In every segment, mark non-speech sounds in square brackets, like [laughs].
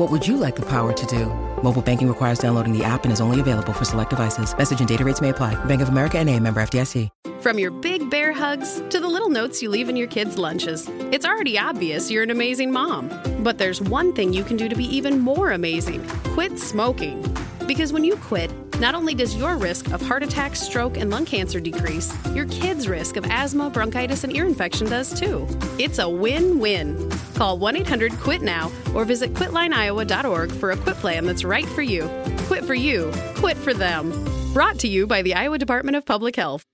What would you like the power to do? Mobile banking requires downloading the app and is only available for select devices. Message and data rates may apply. Bank of America and a member FDIC. From your big bear hugs to the little notes you leave in your kids' lunches, it's already obvious you're an amazing mom. But there's one thing you can do to be even more amazing quit smoking. Because when you quit, not only does your risk of heart attack, stroke, and lung cancer decrease, your kids' risk of asthma, bronchitis, and ear infection does too. It's a win win. Call 1 800 QUIT NOW or visit quitlineiowa.org for a quit plan that's right for you. Quit for you, quit for them. Brought to you by the Iowa Department of Public Health.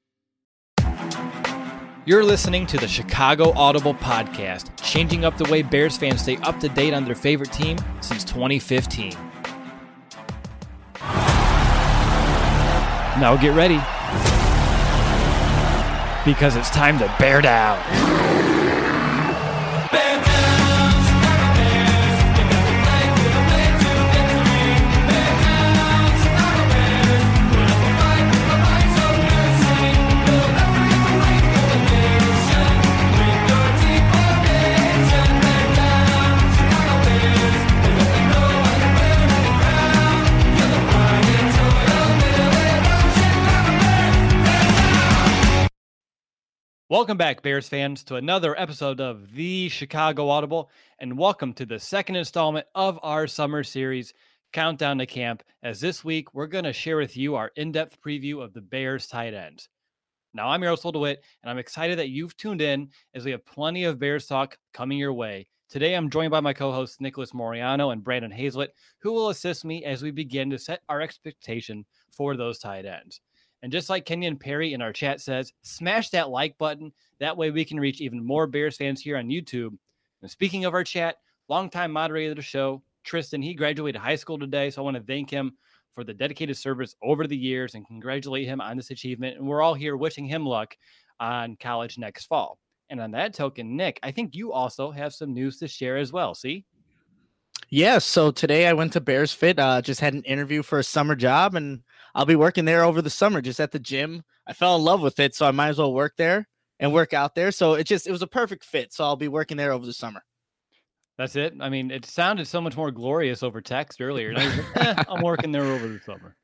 You're listening to the Chicago Audible Podcast, changing up the way Bears fans stay up to date on their favorite team since 2015. Now get ready. Because it's time to bear down. Welcome back, Bears fans, to another episode of the Chicago Audible, and welcome to the second installment of our summer series, Countdown to Camp. As this week, we're going to share with you our in depth preview of the Bears tight ends. Now, I'm Yaroslav DeWitt, and I'm excited that you've tuned in as we have plenty of Bears talk coming your way. Today, I'm joined by my co hosts, Nicholas Moriano and Brandon Hazlett, who will assist me as we begin to set our expectation for those tight ends. And just like Kenyon Perry in our chat says, smash that like button. That way we can reach even more Bears fans here on YouTube. And speaking of our chat, longtime moderator of the show, Tristan, he graduated high school today. So I want to thank him for the dedicated service over the years and congratulate him on this achievement. And we're all here wishing him luck on college next fall. And on that token, Nick, I think you also have some news to share as well. See? Yeah. So today I went to Bears Fit, uh, just had an interview for a summer job and I'll be working there over the summer, just at the gym. I fell in love with it, so I might as well work there and work out there. So it just it was a perfect fit. So I'll be working there over the summer. That's it. I mean, it sounded so much more glorious over text earlier. Like, eh, [laughs] I'm working there over the summer.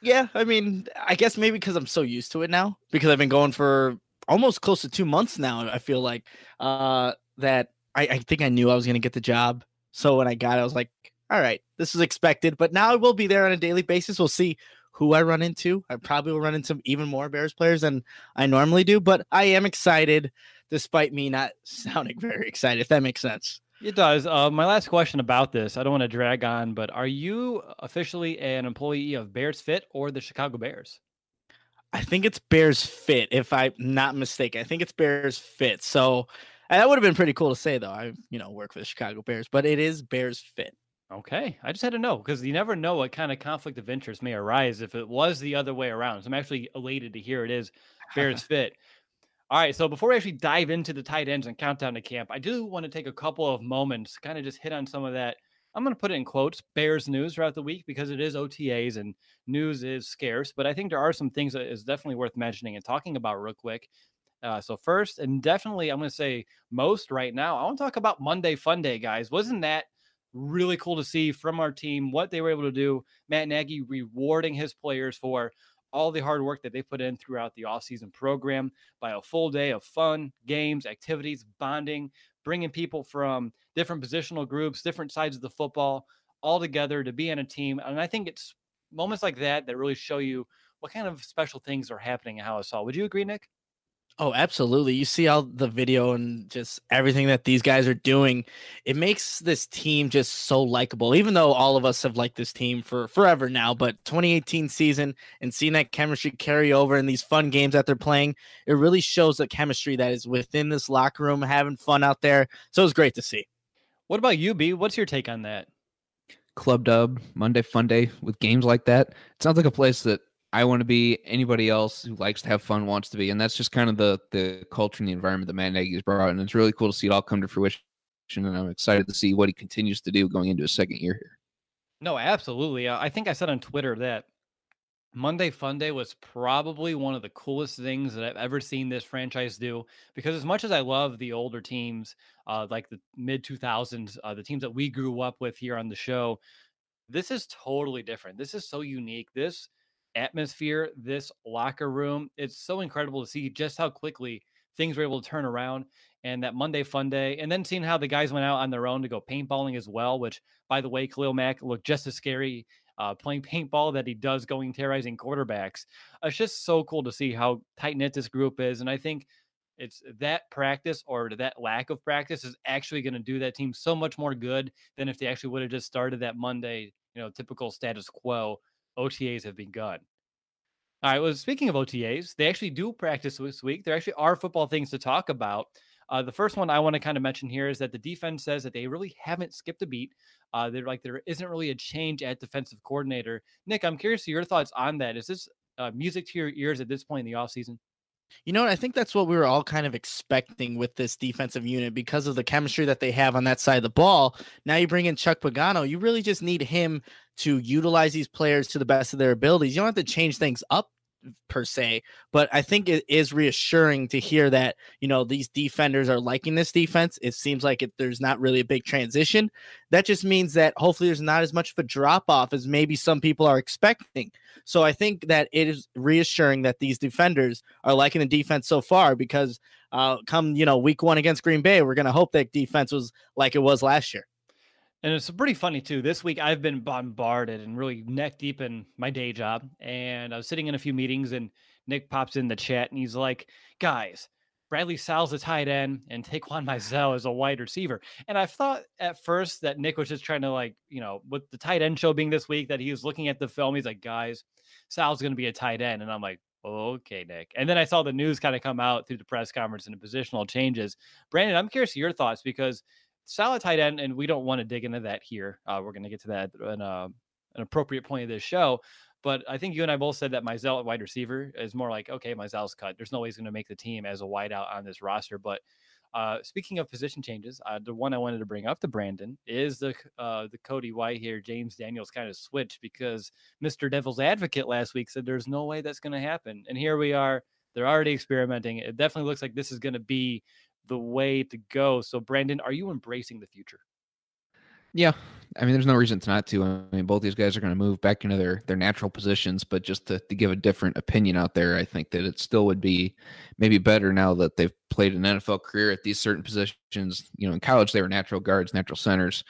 Yeah, I mean, I guess maybe because I'm so used to it now, because I've been going for almost close to two months now. I feel like uh, that I, I think I knew I was going to get the job. So when I got it, I was like, all right, this is expected. But now I will be there on a daily basis. We'll see who I run into. I probably will run into even more Bears players than I normally do, but I am excited despite me not [laughs] sounding very excited, if that makes sense. It does. Uh, my last question about this, I don't want to drag on, but are you officially an employee of Bears Fit or the Chicago Bears? I think it's Bears Fit, if I'm not mistaken. I think it's Bears Fit. So that would have been pretty cool to say, though. I, you know, work for the Chicago Bears, but it is Bears Fit. Okay, I just had to know because you never know what kind of conflict of interest may arise if it was the other way around. So I'm actually elated to hear it is Bears [laughs] fit. All right, so before we actually dive into the tight ends and countdown to camp, I do want to take a couple of moments, kind of just hit on some of that. I'm going to put it in quotes, Bears news throughout the week because it is OTAs and news is scarce. But I think there are some things that is definitely worth mentioning and talking about real quick. Uh, so first, and definitely, I'm going to say most right now. I want to talk about Monday Fun Day, guys. Wasn't that really cool to see from our team what they were able to do. Matt Nagy rewarding his players for all the hard work that they put in throughout the offseason program by a full day of fun, games, activities, bonding, bringing people from different positional groups, different sides of the football all together to be on a team. And I think it's moments like that that really show you what kind of special things are happening in Halas Hall. Would you agree, Nick? Oh, absolutely. You see all the video and just everything that these guys are doing. It makes this team just so likable, even though all of us have liked this team for forever now. But 2018 season and seeing that chemistry carry over in these fun games that they're playing, it really shows the chemistry that is within this locker room, having fun out there. So it's great to see. What about you, B? What's your take on that? Club Dub, Monday Fun Day with games like that. It sounds like a place that I want to be. Anybody else who likes to have fun wants to be, and that's just kind of the the culture and the environment that Matt Nagy has brought, and it's really cool to see it all come to fruition. And I'm excited to see what he continues to do going into his second year here. No, absolutely. I think I said on Twitter that Monday Fun Day was probably one of the coolest things that I've ever seen this franchise do. Because as much as I love the older teams, uh, like the mid 2000s, uh, the teams that we grew up with here on the show, this is totally different. This is so unique. This atmosphere, this locker room, it's so incredible to see just how quickly things were able to turn around. And that Monday Fun Day, and then seeing how the guys went out on their own to go paintballing as well, which, by the way, Khalil Mack looked just as scary uh, playing [laughs] paintball that he does going terrorizing quarterbacks. It's just so cool to see how tight knit this group is. And I think it's that practice or that lack of practice is actually going to do that team so much more good than if they actually would have just started that Monday, you know, typical status quo. OTAs have begun. All right. Well, speaking of OTAs, they actually do practice this week. There actually are football things to talk about. Uh, the first one I want to kind of mention here is that the defense says that they really haven't skipped a beat. Uh, they're like there isn't really a change at defensive coordinator. Nick, I'm curious to your thoughts on that. Is this uh, music to your ears at this point in the offseason? You know what? I think that's what we were all kind of expecting with this defensive unit because of the chemistry that they have on that side of the ball. Now you bring in Chuck Pagano, you really just need him to utilize these players to the best of their abilities. You don't have to change things up per se, but I think it is reassuring to hear that you know these defenders are liking this defense. It seems like it, there's not really a big transition. That just means that hopefully there's not as much of a drop off as maybe some people are expecting. So I think that it is reassuring that these defenders are liking the defense so far because uh, come you know week one against Green Bay, we're gonna hope that defense was like it was last year. And it's pretty funny too. This week I've been bombarded and really neck deep in my day job. And I was sitting in a few meetings and Nick pops in the chat and he's like, guys, Bradley Sowell's a tight end and Taquan Mizzell is a wide receiver. And I thought at first that Nick was just trying to like, you know, with the tight end show being this week, that he was looking at the film. He's like, guys, Sal's going to be a tight end. And I'm like, okay, Nick. And then I saw the news kind of come out through the press conference and the positional changes. Brandon, I'm curious your thoughts because solid tight end, and we don't want to dig into that here. Uh, we're going to get to that in a, an appropriate point of this show. But I think you and I both said that Mizzell at wide receiver is more like, okay, Mizzell's cut. There's no way he's going to make the team as a wideout on this roster. But uh, speaking of position changes, uh, the one I wanted to bring up to Brandon is the uh, the Cody Whitehair James Daniels kind of switch because Mr. Devil's Advocate last week said there's no way that's going to happen, and here we are. They're already experimenting. It definitely looks like this is going to be the way to go. So, Brandon, are you embracing the future? Yeah, I mean, there's no reason to not to. I mean, both these guys are going to move back into their their natural positions, but just to, to give a different opinion out there, I think that it still would be maybe better now that they've played an NFL career at these certain positions. You know, in college they were natural guards, natural centers,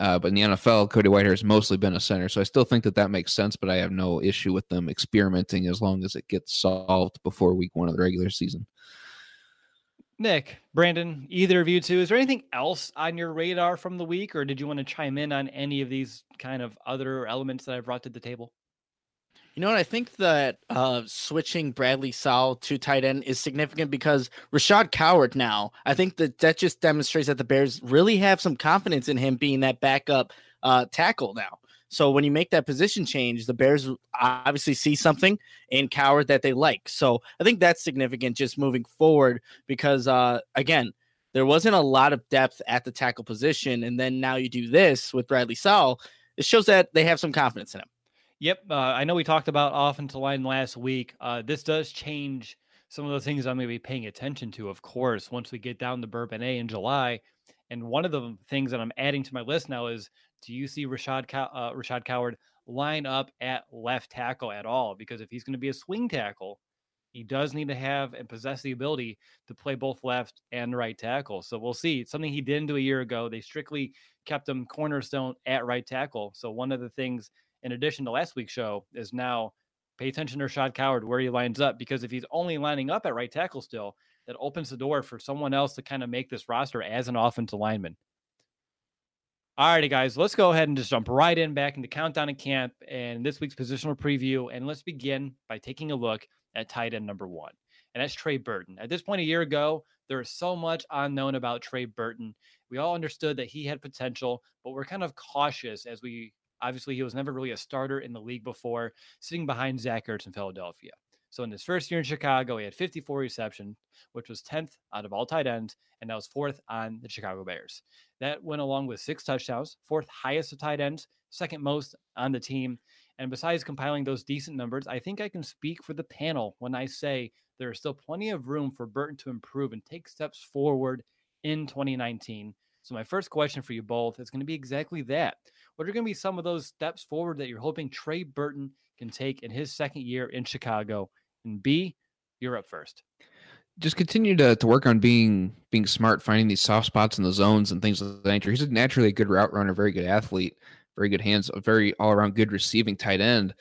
uh, but in the NFL, Cody Whitehair has mostly been a center. So I still think that that makes sense, but I have no issue with them experimenting as long as it gets solved before week one of the regular season. Nick, Brandon, either of you two, is there anything else on your radar from the week, or did you want to chime in on any of these kind of other elements that I've brought to the table? You know what? I think that uh, switching Bradley Sowell to tight end is significant because Rashad Coward now, I think that that just demonstrates that the Bears really have some confidence in him being that backup uh, tackle now. So when you make that position change, the Bears obviously see something in Coward that they like. So I think that's significant just moving forward because uh, again, there wasn't a lot of depth at the tackle position, and then now you do this with Bradley Sowell. It shows that they have some confidence in him. Yep, uh, I know we talked about offensive line last week. Uh, this does change some of the things I'm going to be paying attention to, of course, once we get down to A in July. And one of the things that I'm adding to my list now is do you see Rashad uh, Rashad Coward line up at left tackle at all? Because if he's going to be a swing tackle, he does need to have and possess the ability to play both left and right tackle. So we'll see. It's something he didn't do a year ago. They strictly kept him cornerstone at right tackle. So one of the things, in addition to last week's show, is now pay attention to Rashad Coward where he lines up because if he's only lining up at right tackle still, that opens the door for someone else to kind of make this roster as an offensive lineman. All righty, guys, let's go ahead and just jump right in back into countdown and camp and this week's positional preview. And let's begin by taking a look at tight end number one, and that's Trey Burton. At this point, a year ago, there is so much unknown about Trey Burton. We all understood that he had potential, but we're kind of cautious as we obviously he was never really a starter in the league before, sitting behind Zach Ertz in Philadelphia. So in his first year in Chicago, he had 54 receptions, which was 10th out of all tight ends, and that was fourth on the Chicago Bears. That went along with six touchdowns, fourth highest of tight ends, second most on the team. And besides compiling those decent numbers, I think I can speak for the panel when I say there is still plenty of room for Burton to improve and take steps forward in 2019. So my first question for you both is going to be exactly that. What are going to be some of those steps forward that you're hoping Trey Burton can take in his second year in Chicago? And B, you're up first. Just continue to, to work on being being smart, finding these soft spots in the zones and things of that nature. He's naturally a good route runner, very good athlete, very good hands, a very all around good receiving tight end.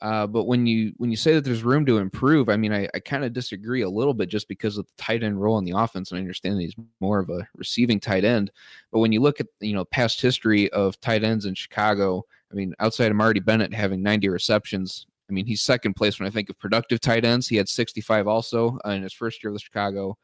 Uh, but when you when you say that there's room to improve, I mean, I, I kind of disagree a little bit just because of the tight end role in the offense, and I understand that he's more of a receiving tight end. But when you look at you know past history of tight ends in Chicago, I mean, outside of Marty Bennett having 90 receptions, I mean, he's second place when I think of productive tight ends. He had 65 also uh, in his first year with Chicago.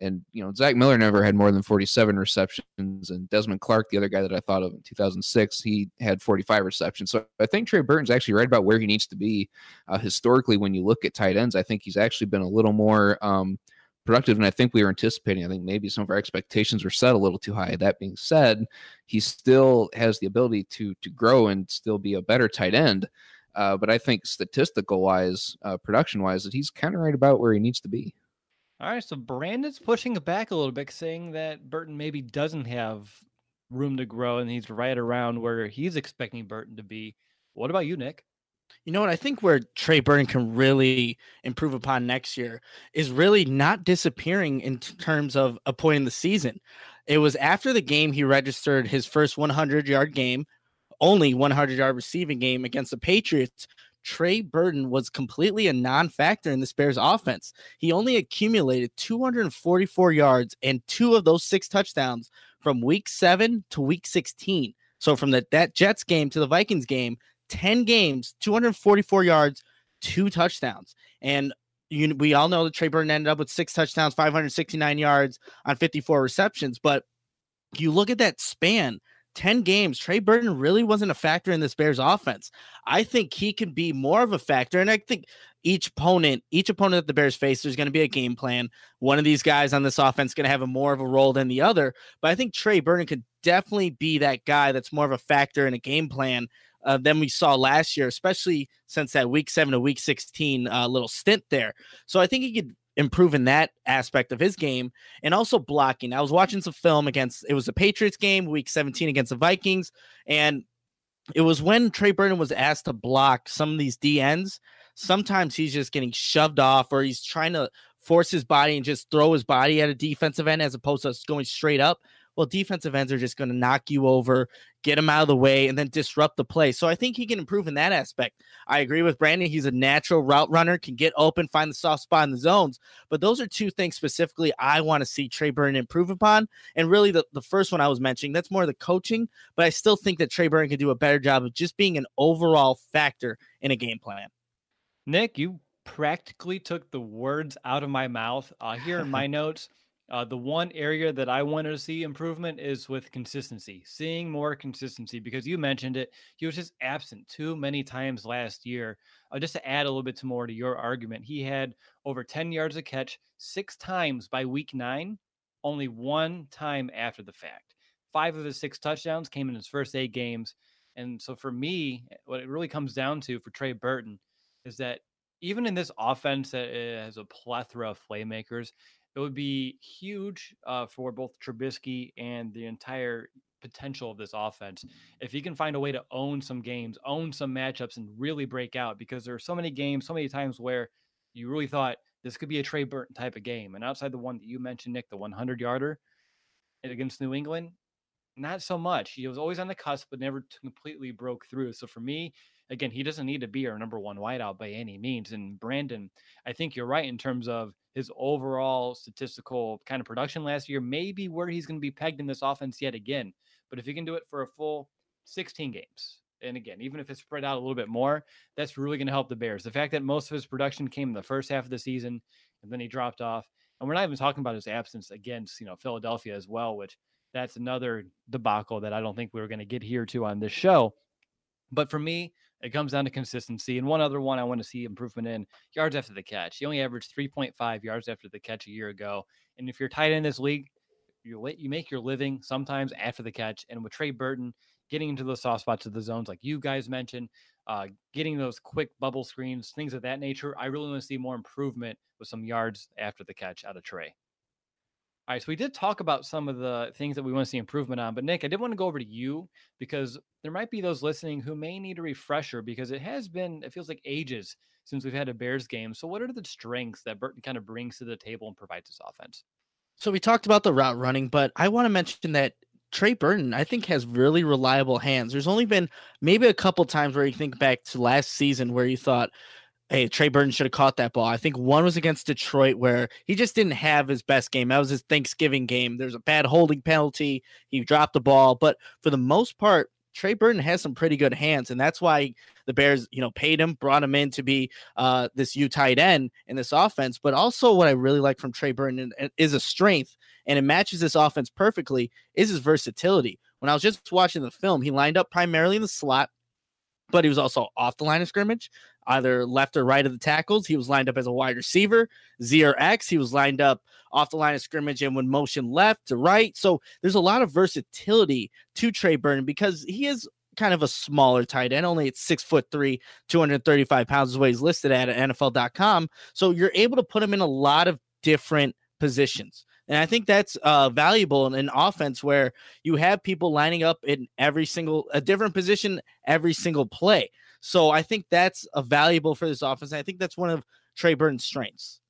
And, you know, Zach Miller never had more than 47 receptions. And Desmond Clark, the other guy that I thought of in 2006, he had 45 receptions. So I think Trey Burton's actually right about where he needs to be. Uh, historically, when you look at tight ends, I think he's actually been a little more um, productive than I think we were anticipating. I think maybe some of our expectations were set a little too high. That being said, he still has the ability to to grow and still be a better tight end. Uh, but I think statistical wise, uh, production wise, that he's kind of right about where he needs to be. All right, so Brandon's pushing it back a little bit, saying that Burton maybe doesn't have room to grow, and he's right around where he's expecting Burton to be. What about you, Nick? You know what? I think where Trey Burton can really improve upon next year is really not disappearing in terms of a point in the season. It was after the game he registered his first 100 yard game only 100 yard receiving game against the Patriots, Trey Burton was completely a non factor in the Bears offense. He only accumulated 244 yards and two of those six touchdowns from week seven to week 16. So from the, that Jets game to the Vikings game, 10 games, 244 yards, two touchdowns. And you, we all know that Trey Burton ended up with six touchdowns, 569 yards on 54 receptions. But you look at that span 10 games, Trey Burton really wasn't a factor in this Bears offense. I think he could be more of a factor. And I think each opponent, each opponent that the Bears face, there's going to be a game plan. One of these guys on this offense going to have a more of a role than the other. But I think Trey Burton could definitely be that guy that's more of a factor in a game plan uh, than we saw last year, especially since that week seven to week 16 uh, little stint there. So I think he could improving that aspect of his game and also blocking. I was watching some film against it was the Patriots game, week 17 against the Vikings, and it was when Trey Burton was asked to block some of these DNs. Sometimes he's just getting shoved off or he's trying to force his body and just throw his body at a defensive end as opposed to going straight up well, defensive ends are just going to knock you over, get him out of the way, and then disrupt the play. So I think he can improve in that aspect. I agree with Brandon. He's a natural route runner, can get open, find the soft spot in the zones. But those are two things specifically I want to see Trey Burton improve upon. And really, the, the first one I was mentioning, that's more the coaching. But I still think that Trey Burton can do a better job of just being an overall factor in a game plan. Nick, you practically took the words out of my mouth. Uh, here in my [laughs] notes, uh, the one area that I wanted to see improvement is with consistency, seeing more consistency because you mentioned it. He was just absent too many times last year. Uh, just to add a little bit to more to your argument, he had over 10 yards of catch six times by week nine, only one time after the fact. Five of his six touchdowns came in his first eight games. And so for me, what it really comes down to for Trey Burton is that even in this offense that has a plethora of playmakers, it would be huge uh, for both Trubisky and the entire potential of this offense if he can find a way to own some games, own some matchups, and really break out. Because there are so many games, so many times where you really thought this could be a Trey Burton type of game, and outside the one that you mentioned, Nick, the 100 yarder against New England, not so much. He was always on the cusp, but never completely broke through. So for me, again, he doesn't need to be our number one wideout by any means. And Brandon, I think you're right in terms of his overall statistical kind of production last year, maybe where he's going to be pegged in this offense yet again. But if he can do it for a full 16 games, and again, even if it's spread out a little bit more, that's really going to help the Bears. The fact that most of his production came in the first half of the season and then he dropped off, and we're not even talking about his absence against you know Philadelphia as well, which that's another debacle that I don't think we are going to get here to on this show. But for me, it comes down to consistency. And one other one I want to see improvement in yards after the catch. He only averaged 3.5 yards after the catch a year ago. And if you're tight in this league, you you make your living sometimes after the catch. And with Trey Burton getting into the soft spots of the zones, like you guys mentioned, uh, getting those quick bubble screens, things of that nature, I really want to see more improvement with some yards after the catch out of Trey. All right, so we did talk about some of the things that we want to see improvement on, but Nick, I did want to go over to you because there might be those listening who may need a refresher because it has been, it feels like ages since we've had a Bears game. So, what are the strengths that Burton kind of brings to the table and provides this offense? So, we talked about the route running, but I want to mention that Trey Burton, I think, has really reliable hands. There's only been maybe a couple times where you think back to last season where you thought, hey, Trey Burton should have caught that ball. I think one was against Detroit where he just didn't have his best game. That was his Thanksgiving game. There's a bad holding penalty. He dropped the ball. But for the most part, Trey Burton has some pretty good hands, and that's why the Bears, you know, paid him, brought him in to be uh, this U tight end in this offense. But also, what I really like from Trey Burton is a strength, and it matches this offense perfectly. Is his versatility. When I was just watching the film, he lined up primarily in the slot, but he was also off the line of scrimmage, either left or right of the tackles. He was lined up as a wide receiver, Z or X. He was lined up off the line of scrimmage and when motion left to right. So there's a lot of versatility to Trey Burton because he is kind of a smaller tight end, only at six foot three, 235 pounds is what he's listed at at NFL.com. So you're able to put him in a lot of different positions. And I think that's uh, valuable in an offense where you have people lining up in every single a different position every single play. So I think that's a valuable for this offense. I think that's one of Trey Burton's strengths.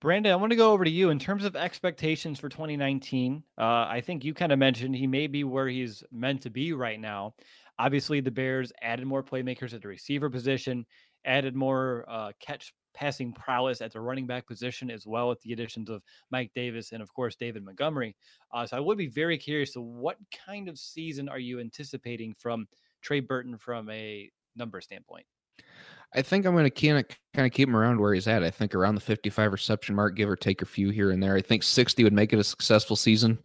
Brandon, I want to go over to you in terms of expectations for 2019. Uh, I think you kind of mentioned he may be where he's meant to be right now. Obviously, the Bears added more playmakers at the receiver position, added more uh, catch passing prowess at the running back position as well with the additions of Mike Davis and of course David Montgomery. Uh, so I would be very curious to what kind of season are you anticipating from Trey Burton from a number standpoint? I think I'm going to kind of kind of keep him around where he's at. I think around the 55 reception mark, give or take a few here and there. I think 60 would make it a successful season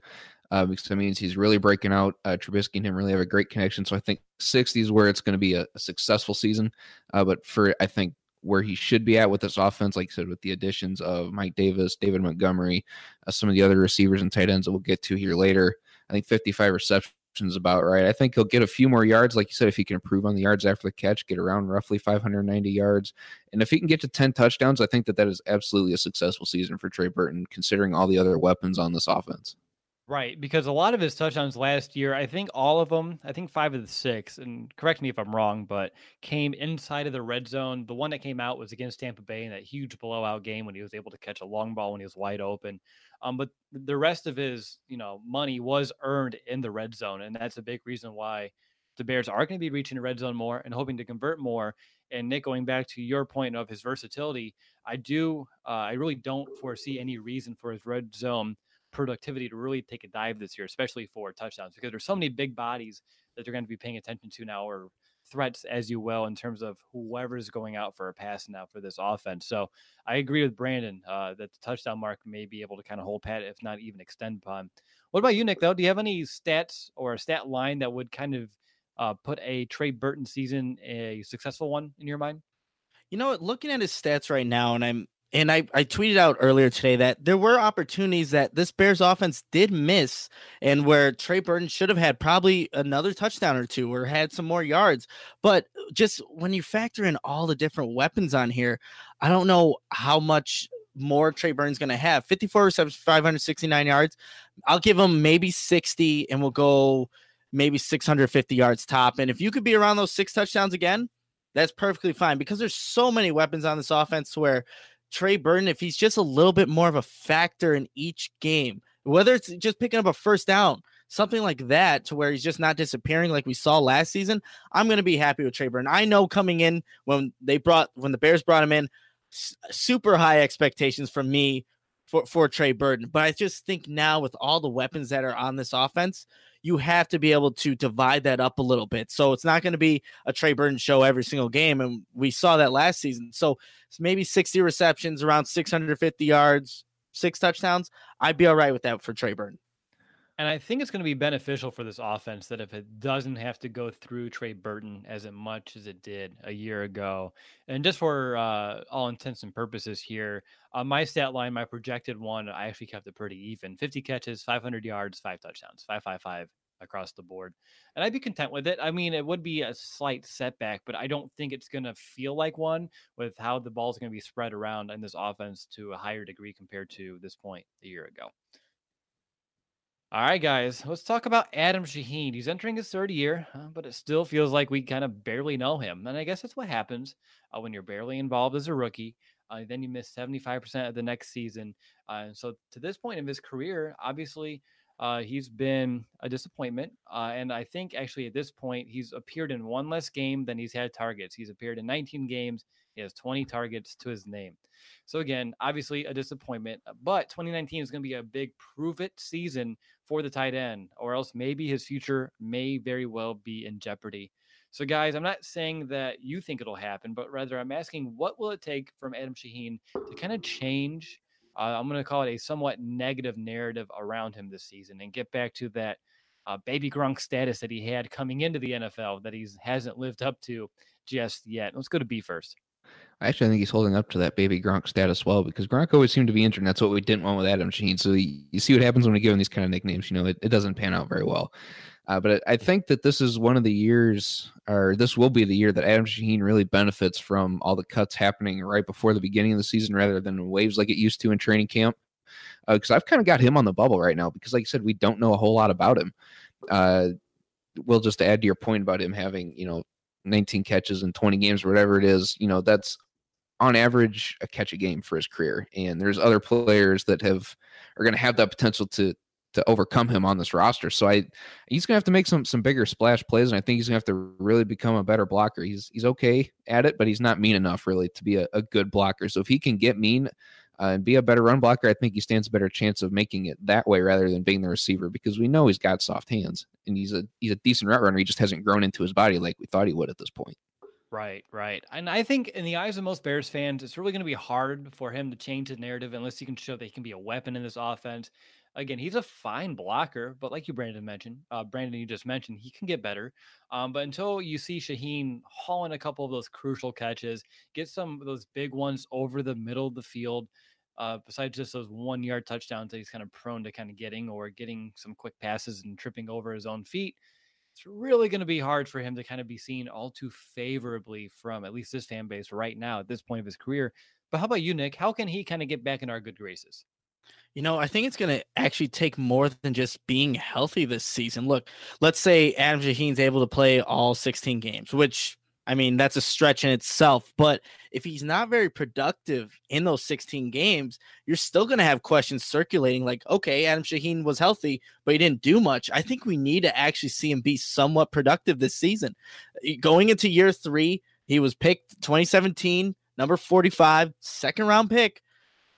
uh, because that means he's really breaking out. Uh, Trubisky and him really have a great connection. So I think 60 is where it's going to be a, a successful season. Uh, but for I think where he should be at with this offense, like I said, with the additions of Mike Davis, David Montgomery, uh, some of the other receivers and tight ends that we'll get to here later. I think 55 receptions about right. I think he'll get a few more yards, like you said, if he can improve on the yards after the catch, get around roughly 590 yards, and if he can get to 10 touchdowns, I think that that is absolutely a successful season for Trey Burton, considering all the other weapons on this offense. Right, because a lot of his touchdowns last year, I think all of them, I think five of the six, and correct me if I'm wrong, but came inside of the red zone. The one that came out was against Tampa Bay in that huge blowout game when he was able to catch a long ball when he was wide open. Um, but the rest of his, you know, money was earned in the red zone, and that's a big reason why the Bears are going to be reaching the red zone more and hoping to convert more. And Nick, going back to your point of his versatility, I do, uh, I really don't foresee any reason for his red zone productivity to really take a dive this year, especially for touchdowns, because there's so many big bodies that they're going to be paying attention to now, or threats as you will in terms of whoever's going out for a pass now for this offense. So I agree with Brandon uh, that the touchdown mark may be able to kind of hold pat, if not even extend upon. What about you, Nick? Though, do you have any stats or a stat line that would kind of uh, put a Trey Burton season a successful one in your mind? You know, looking at his stats right now, and I'm and I, I tweeted out earlier today that there were opportunities that this Bears offense did miss, and where Trey Burton should have had probably another touchdown or two or had some more yards. But just when you factor in all the different weapons on here, I don't know how much more Trey Burton's going to have 54 receptions, 569 yards. I'll give him maybe 60, and we'll go maybe 650 yards top. And if you could be around those six touchdowns again, that's perfectly fine because there's so many weapons on this offense where Trey Burton, if he's just a little bit more of a factor in each game, whether it's just picking up a first down, something like that to where he's just not disappearing like we saw last season, I'm going to be happy with Trey Burton. I know coming in when they brought when the Bears brought him in, super high expectations from me for for Trey Burton, but I just think now with all the weapons that are on this offense, you have to be able to divide that up a little bit. So it's not going to be a Trey Burton show every single game. And we saw that last season. So maybe 60 receptions, around 650 yards, six touchdowns. I'd be all right with that for Trey Burton. And I think it's going to be beneficial for this offense that if it doesn't have to go through Trey Burton as much as it did a year ago, and just for uh, all intents and purposes here, uh, my stat line, my projected one, I actually kept it pretty even: 50 catches, 500 yards, five touchdowns, five five five across the board, and I'd be content with it. I mean, it would be a slight setback, but I don't think it's going to feel like one with how the ball's going to be spread around in this offense to a higher degree compared to this point a year ago. All right, guys, let's talk about Adam Shaheen. He's entering his third year, uh, but it still feels like we kind of barely know him. And I guess that's what happens uh, when you're barely involved as a rookie. Uh, then you miss 75% of the next season. Uh, so to this point in his career, obviously, uh, he's been a disappointment. Uh, and I think actually at this point, he's appeared in one less game than he's had targets. He's appeared in 19 games. He has 20 targets to his name. So again, obviously a disappointment, but 2019 is going to be a big prove it season for the tight end, or else maybe his future may very well be in jeopardy. So, guys, I'm not saying that you think it'll happen, but rather I'm asking what will it take from Adam Shaheen to kind of change? Uh, I'm going to call it a somewhat negative narrative around him this season and get back to that uh, baby Gronk status that he had coming into the NFL that he hasn't lived up to just yet. Let's go to B first. Actually, I think he's holding up to that baby Gronk status well because Gronk always seemed to be injured. And that's what we didn't want with Adam Shaheen. So you, you see what happens when we give him these kind of nicknames. You know, it, it doesn't pan out very well. Uh, but I think that this is one of the years, or this will be the year that Adam Shaheen really benefits from all the cuts happening right before the beginning of the season rather than waives like it used to in training camp. Because uh, I've kind of got him on the bubble right now because, like I said, we don't know a whole lot about him. Uh, we'll just add to your point about him having, you know, 19 catches in 20 games or whatever it is, you know, that's on average a catch a game for his career. And there's other players that have are going to have that potential to to overcome him on this roster. So I he's gonna have to make some some bigger splash plays, and I think he's gonna have to really become a better blocker. He's he's okay at it, but he's not mean enough really to be a, a good blocker. So if he can get mean uh, and be a better run blocker, I think he stands a better chance of making it that way rather than being the receiver because we know he's got soft hands and he's a he's a decent route runner. He just hasn't grown into his body like we thought he would at this point. Right, right. And I think in the eyes of most Bears fans, it's really going to be hard for him to change the narrative unless he can show that he can be a weapon in this offense. Again, he's a fine blocker, but like you, Brandon mentioned, uh, Brandon, you just mentioned, he can get better. Um, but until you see Shaheen hauling a couple of those crucial catches, get some of those big ones over the middle of the field, uh, besides just those one yard touchdowns that he's kind of prone to kind of getting or getting some quick passes and tripping over his own feet, it's really going to be hard for him to kind of be seen all too favorably from at least this fan base right now at this point of his career. But how about you, Nick? How can he kind of get back in our good graces? You know, I think it's going to actually take more than just being healthy this season. Look, let's say Adam Shaheen's able to play all 16 games, which I mean, that's a stretch in itself. But if he's not very productive in those 16 games, you're still going to have questions circulating like, okay, Adam Shaheen was healthy, but he didn't do much. I think we need to actually see him be somewhat productive this season. Going into year three, he was picked 2017, number 45, second round pick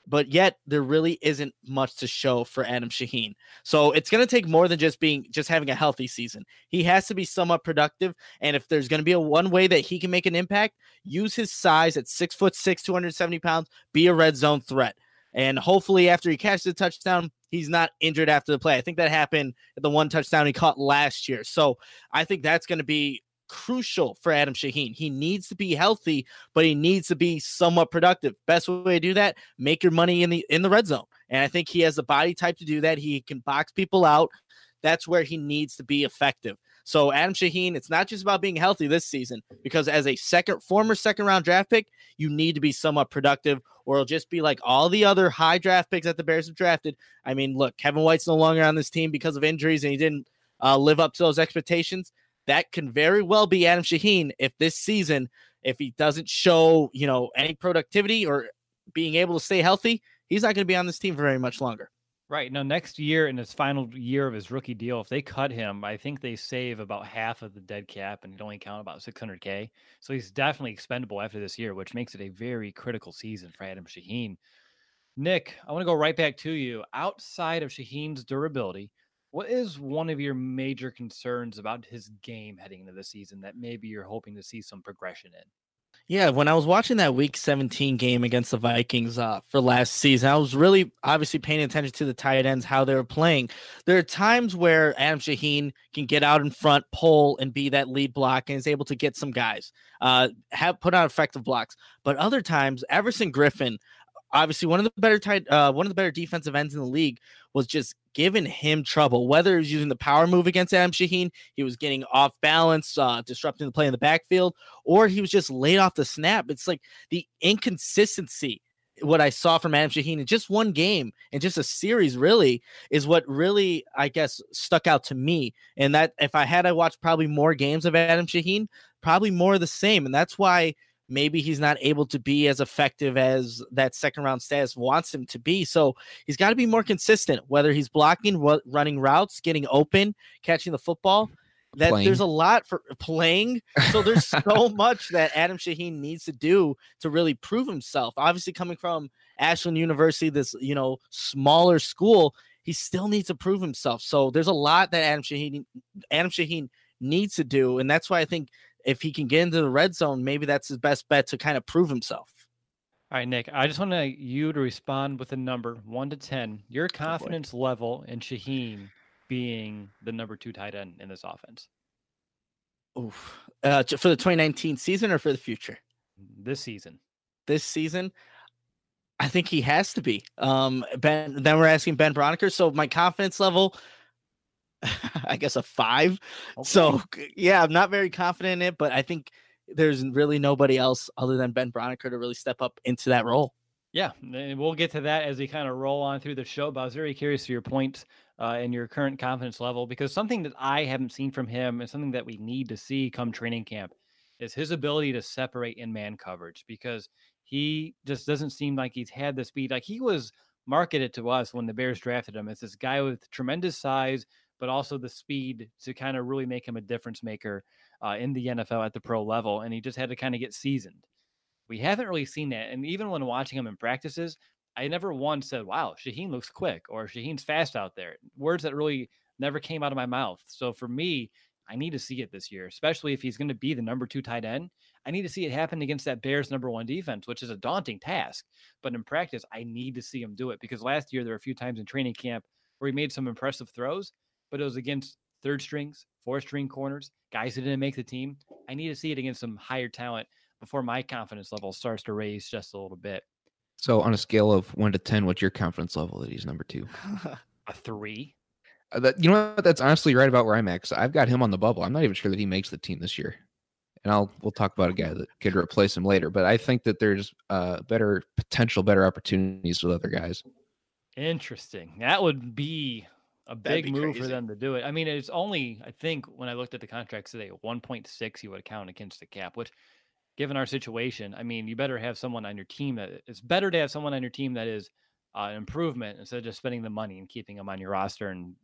but yet there really isn't much to show for Adam Shaheen. So it's going to take more than just being just having a healthy season. He has to be somewhat productive, and if there's going to be a one way that he can make an impact, use his size at six foot six, two hundred seventy pounds, be a red zone threat, and hopefully after he catches a touchdown, he's not injured after the play. I think that happened at the one touchdown he caught last year. So I think that's going to be crucial for Adam Shaheen. He needs to be healthy, but he needs to be somewhat productive. Best way to do that, make your money in the in the red zone. And I think he has the body type to do that. He can box people out. That's where he needs to be effective. So Adam Shaheen, it's not just about being healthy this season, because as a second former second round draft pick, you need to be somewhat productive, or it'll just be like all the other high draft picks that the Bears have drafted. I mean, look, Kevin White's no longer on this team because of injuries, and he didn't uh, live up to those expectations that can very well be Adam Shaheen if this season, if he doesn't show, you know, any productivity or being able to stay healthy, he's not going to be on this team for very much longer. Right. Now, next year in his final year of his rookie deal, if they cut him, I think they save about half of the dead cap and he'd only count about 600K. So he's definitely expendable after this year, which makes it a very critical season for Adam Shaheen. Nick, I want to go right back to you. Outside of Shaheen's durability, what is one of your major concerns about his game heading into the season that maybe you're hoping to see some progression in? Yeah, when I was watching that Week 17 game against the Vikings uh, for last season, I was really obviously paying attention to the tight ends how they were playing. There are times where Adam Shaheen can get out in front, pull, and be that lead block, and is able to get some guys, uh, have put out effective blocks. But other times, Everson Griffen, obviously one of the better tight, uh, one of the better defensive ends in the league, was just giving him trouble. Whether he was using the power move against Adam Shaheen, he was getting off balance, uh, disrupting the play in the backfield, or he was just laid off the snap. It's like the inconsistency. What I saw from Adam Shaheen in just one game and just a series really is what really I guess stuck out to me. And that if I had I watched probably more games of Adam Shaheen, probably more of the same. And that's why maybe he's not able to be as effective as that second round status wants him to be. So he's got to be more consistent, whether he's blocking, what, running routes, getting open, catching the football. That playing. there's a lot for playing. So there's [laughs] so much that Adam Shaheen needs to do to really prove himself. Obviously, coming from Ashland University, this you know smaller school, he still needs to prove himself. So there's a lot that Adam Shaheen Adam Shaheen needs to do, and that's why I think if he can get into the red zone, maybe that's his best bet to kind of prove himself. All right, Nick, I just want you to respond with a number one to 10, your confidence oh level in Shaheen being the number two tight end in this offense. Oof. Uh, for the 2019 season or for the future? This season. This season, I think he has to be. Um, Ben. Then we're asking Ben Braunecker. So my confidence level [laughs] I guess a five. Okay. So yeah, I'm not very confident in it, but I think there's really nobody else other than Ben Braunecker to really step up into that role. Yeah, and we'll get to that as we kind of roll on through the show. But I was very curious to your point uh, and your current confidence level because something that I haven't seen from him and something that we need to see come training camp is his ability to separate in man coverage because he just doesn't seem like he's had the speed. Like he was marketed to us when the Bears drafted him as this guy with tremendous size, but also the speed to kind of really make him a difference maker uh, in the NFL at the pro level. And he just had to kind of get seasoned. We haven't really seen that. And even when watching him in practices, I never once said, wow, Shaheen looks quick or Shaheen's fast out there. Words that really never came out of my mouth. So for me, I need to see it this year, especially if he's going to be the number two tight end. I need to see it happen against that Bears number one defense, which is a daunting task. But in practice, I need to see him do it because last year there were a few times in training camp where he made some impressive throws, but it was against third strings, fourth string corners, guys who didn't make the team. I need to see it against some higher talent before my confidence level starts to raise just a little bit. So, on a scale of one to 10, what's your confidence level that he's number two? [laughs] a three. Uh, that, you know what? That's honestly right about where I'm at. Cause I've got him on the bubble. I'm not even sure that he makes the team this year. And I'll we'll talk about a guy that could replace him later. But I think that there's uh, better potential, better opportunities with other guys. Interesting. That would be a big move crazy. for them to do it. I mean, it's only I think when I looked at the contracts today, 1.6 you would count against the cap, which given our situation, I mean, you better have someone on your team that it's better to have someone on your team that is uh, an improvement instead of just spending the money and keeping them on your roster and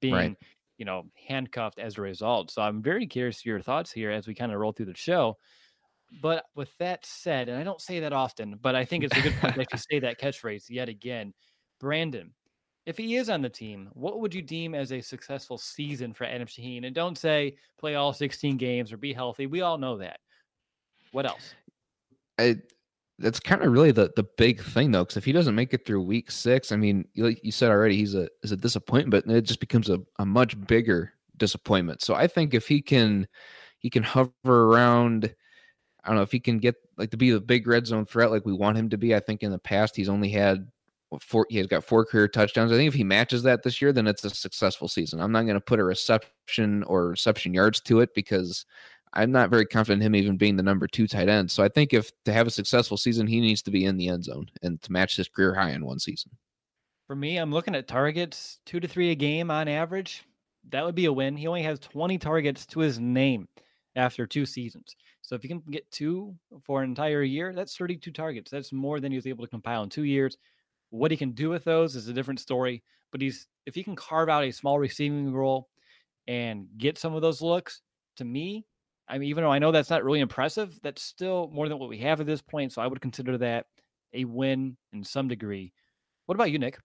being, right. you know, handcuffed as a result. So I'm very curious to your thoughts here as we kind of roll through the show. But with that said, and I don't say that often, but I think it's a good point that you [laughs] say that catchphrase yet again. Brandon, if he is on the team, what would you deem as a successful season for Adam Shaheen? And don't say play all 16 games or be healthy. We all know that. What else? I, that's kind of really the the big thing though, because if he doesn't make it through week six, I mean, like you said already, he's a is a disappointment, but it just becomes a, a much bigger disappointment. So I think if he can he can hover around, I don't know if he can get like to be the big red zone threat like we want him to be. I think in the past he's only had four he has got four career touchdowns. I think if he matches that this year, then it's a successful season. I'm not going to put a reception or reception yards to it because I'm not very confident him even being the number two tight end. So I think if to have a successful season, he needs to be in the end zone and to match his career high in one season. For me, I'm looking at targets two to three a game on average. That would be a win. He only has 20 targets to his name after two seasons. So if you can get two for an entire year, that's 32 targets. That's more than he was able to compile in two years. What he can do with those is a different story. But he's if he can carve out a small receiving role and get some of those looks, to me, I mean, even though I know that's not really impressive, that's still more than what we have at this point. So I would consider that a win in some degree. What about you, Nick?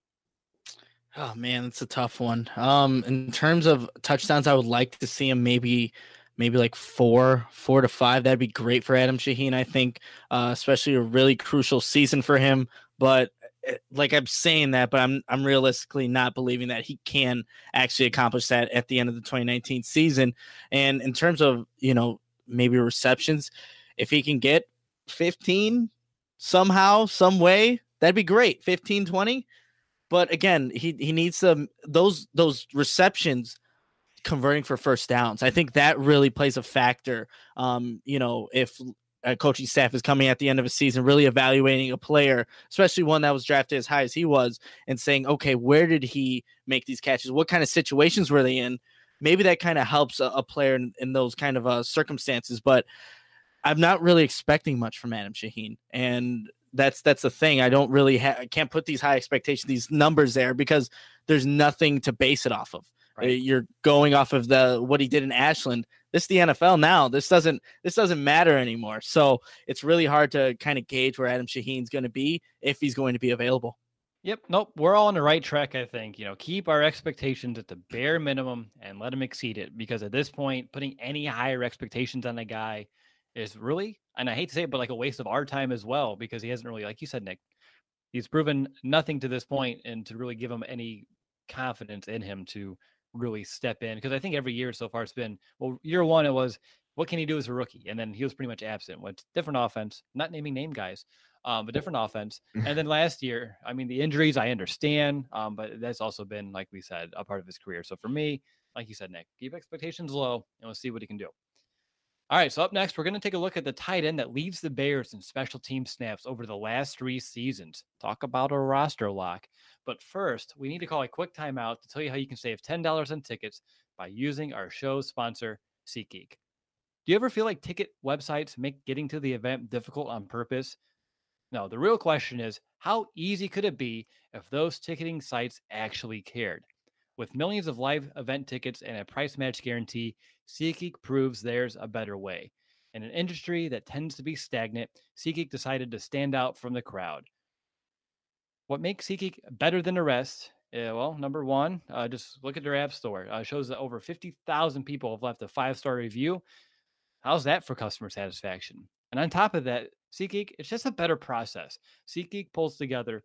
Oh man, it's a tough one. Um, in terms of touchdowns, I would like to see him maybe, maybe like four, four to five. That'd be great for Adam Shaheen. I think, uh, especially a really crucial season for him. But like I'm saying that, but I'm I'm realistically not believing that he can actually accomplish that at the end of the 2019 season. And in terms of you know maybe receptions, if he can get 15 somehow, some way, that'd be great. 15, 20. But again, he he needs some those those receptions converting for first downs. I think that really plays a factor. Um, you know, if a coaching staff is coming at the end of a season, really evaluating a player, especially one that was drafted as high as he was, and saying, okay, where did he make these catches? What kind of situations were they in? Maybe that kind of helps a, a player in, in, those kind of uh, circumstances. But I'm not really expecting much from Adam Shaheen, and that's that's the thing. I don't really ha- I can't put these high expectations, these numbers there because there's nothing to base it off of. Right. You're going off of the what he did in Ashland. This is the NFL now. This doesn't this doesn't matter anymore. So it's really hard to kind of gauge where Adam Shaheen's going to be if he's going to be available. Yep. Nope. We're all on the right track, I think. You know, keep our expectations at the bare minimum and let him exceed it because at this point, putting any higher expectations on a guy is really, and I hate to say it, but like a waste of our time as well because he hasn't really, like you said, Nick, he's proven nothing to this point and to really give him any confidence in him to really step in. Because I think every year so far it's been, well, year one, it was, what can he do as a rookie? And then he was pretty much absent. What's different offense, not naming name guys, um, but different offense. And then [laughs] last year, I mean, the injuries I understand, um, but that's also been, like we said, a part of his career. So for me, like you said, Nick, keep expectations low and we'll see what he can do. All right, so up next, we're going to take a look at the tight end that leads the Bears in special team snaps over the last three seasons. Talk about a roster lock. But first, we need to call a quick timeout to tell you how you can save $10 on tickets by using our show sponsor, SeatGeek. Do you ever feel like ticket websites make getting to the event difficult on purpose? No, the real question is how easy could it be if those ticketing sites actually cared? With millions of live event tickets and a price match guarantee, SeatGeek proves there's a better way. In an industry that tends to be stagnant, SeatGeek decided to stand out from the crowd. What makes SeatGeek better than the rest? Uh, well, number one, uh, just look at their app store. Uh, shows that over 50,000 people have left a five star review. How's that for customer satisfaction? And on top of that, SeatGeek, it's just a better process. SeatGeek pulls together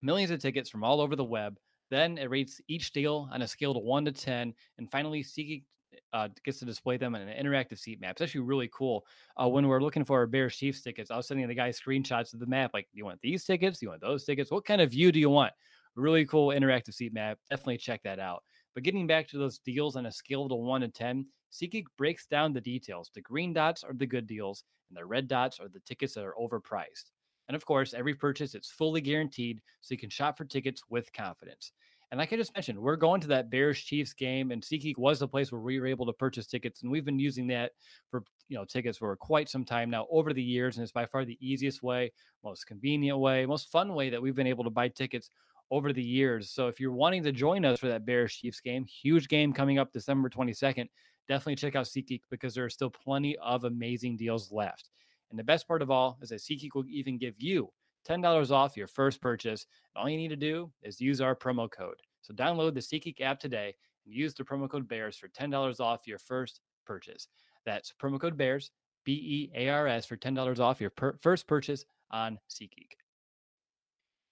millions of tickets from all over the web. Then it rates each deal on a scale of one to 10. And finally, SeatGeek uh, gets to display them in an interactive seat map. It's actually really cool. Uh, when we're looking for our Bears Chiefs tickets, I was sending the guys screenshots of the map. Like, do you want these tickets? Do you want those tickets? What kind of view do you want? Really cool interactive seat map. Definitely check that out. But getting back to those deals on a scale of one to 10, SeatGeek breaks down the details. The green dots are the good deals, and the red dots are the tickets that are overpriced. And of course, every purchase it's fully guaranteed, so you can shop for tickets with confidence. And like I just mentioned, we're going to that Bears Chiefs game, and SeatGeek was the place where we were able to purchase tickets, and we've been using that for you know tickets for quite some time now over the years, and it's by far the easiest way, most convenient way, most fun way that we've been able to buy tickets over the years. So if you're wanting to join us for that Bears Chiefs game, huge game coming up December 22nd, definitely check out SeatGeek because there are still plenty of amazing deals left. And the best part of all is that SeatGeek will even give you $10 off your first purchase. And all you need to do is use our promo code. So download the SeatGeek app today and use the promo code BEARS for $10 off your first purchase. That's promo code BEARS, B E A R S, for $10 off your per- first purchase on SeatGeek.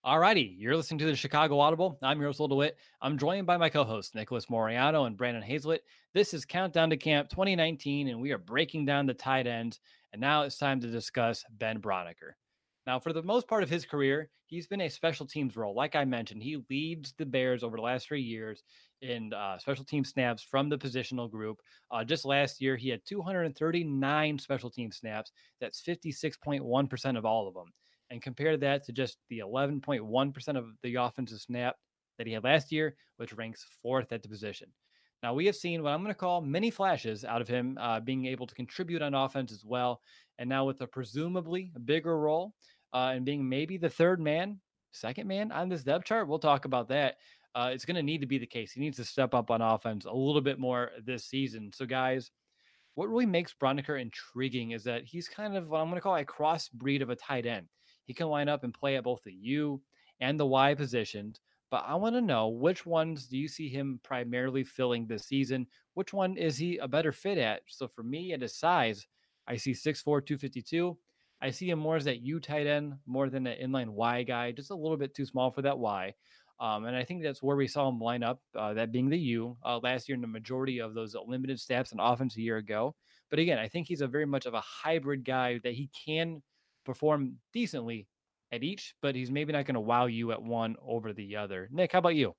Alrighty, you're listening to the Chicago Audible. I'm your host, DeWitt. I'm joined by my co-hosts, Nicholas Moriano and Brandon Hazlett. This is Countdown to Camp 2019, and we are breaking down the tight ends. And now it's time to discuss Ben Braunecker. Now, for the most part of his career, he's been a special teams role. Like I mentioned, he leads the Bears over the last three years in uh, special team snaps from the positional group. Uh, just last year, he had 239 special team snaps. That's 56.1% of all of them. And compare that to just the 11.1% of the offensive snap that he had last year, which ranks fourth at the position. Now, we have seen what I'm going to call many flashes out of him uh, being able to contribute on offense as well. And now, with a presumably bigger role uh, and being maybe the third man second man on this depth chart. We'll talk about that. Uh, it's going to need to be the case. He needs to step up on offense a little bit more this season. So, guys, what really makes Braunecker intriguing is that he's kind of what I'm going to call a crossbreed of a tight end. He can line up and play at both the U and the Y positions. But I want to know which ones do you see him primarily filling this season? Which one is he a better fit at? So for me, at his size, I see 6'4, 252. I see him more as that U tight end more than an inline Y guy, just a little bit too small for that Y. Um, and I think that's where we saw him line up, uh, that being the U uh, last year in the majority of those limited snaps and offense a year ago. But again, I think he's a very much of a hybrid guy that he can perform decently at each, but he's maybe not going to wow you at one over the other. Nick, how about you?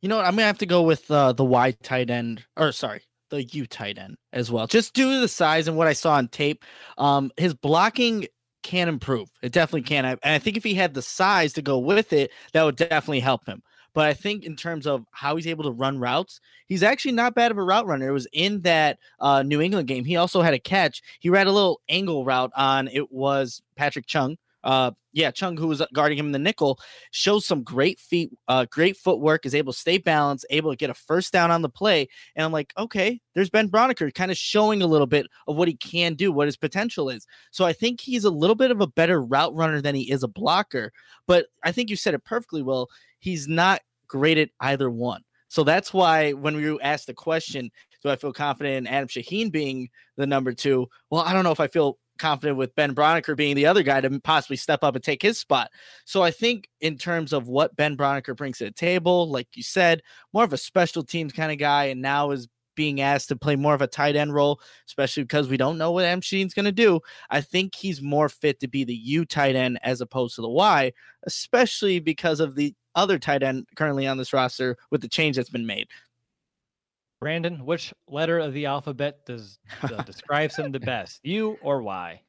You know what? I'm gonna have to go with uh, the Y tight end, or sorry, the U tight end as well. Just due to the size and what I saw on tape, um, his blocking can improve. It definitely can. And I think if he had the size to go with it, that would definitely help him. But I think in terms of how he's able to run routes, he's actually not bad of a route runner. It was in that uh, New England game. He also had a catch. He ran a little angle route on it was Patrick Chung uh, yeah, Chung, who was guarding him in the nickel, shows some great feet, uh, great footwork, is able to stay balanced, able to get a first down on the play. And I'm like, okay, there's Ben Braunecker kind of showing a little bit of what he can do, what his potential is. So I think he's a little bit of a better route runner than he is a blocker. But I think you said it perfectly well. He's not great at either one. So that's why when we asked the question, do I feel confident in Adam Shaheen being the number two? Well, I don't know if I feel confident with Ben Braunecker being the other guy to possibly step up and take his spot. So I think in terms of what Ben Braunecker brings to the table, like you said, more of a special teams kind of guy, and now is being asked to play more of a tight end role, especially because we don't know what M Sheen's going to do. I think he's more fit to be the U tight end as opposed to the Y, especially because of the other tight end currently on this roster with the change that's been made. Brandon, which letter of the alphabet does uh, [laughs] describes him the best, U or Y?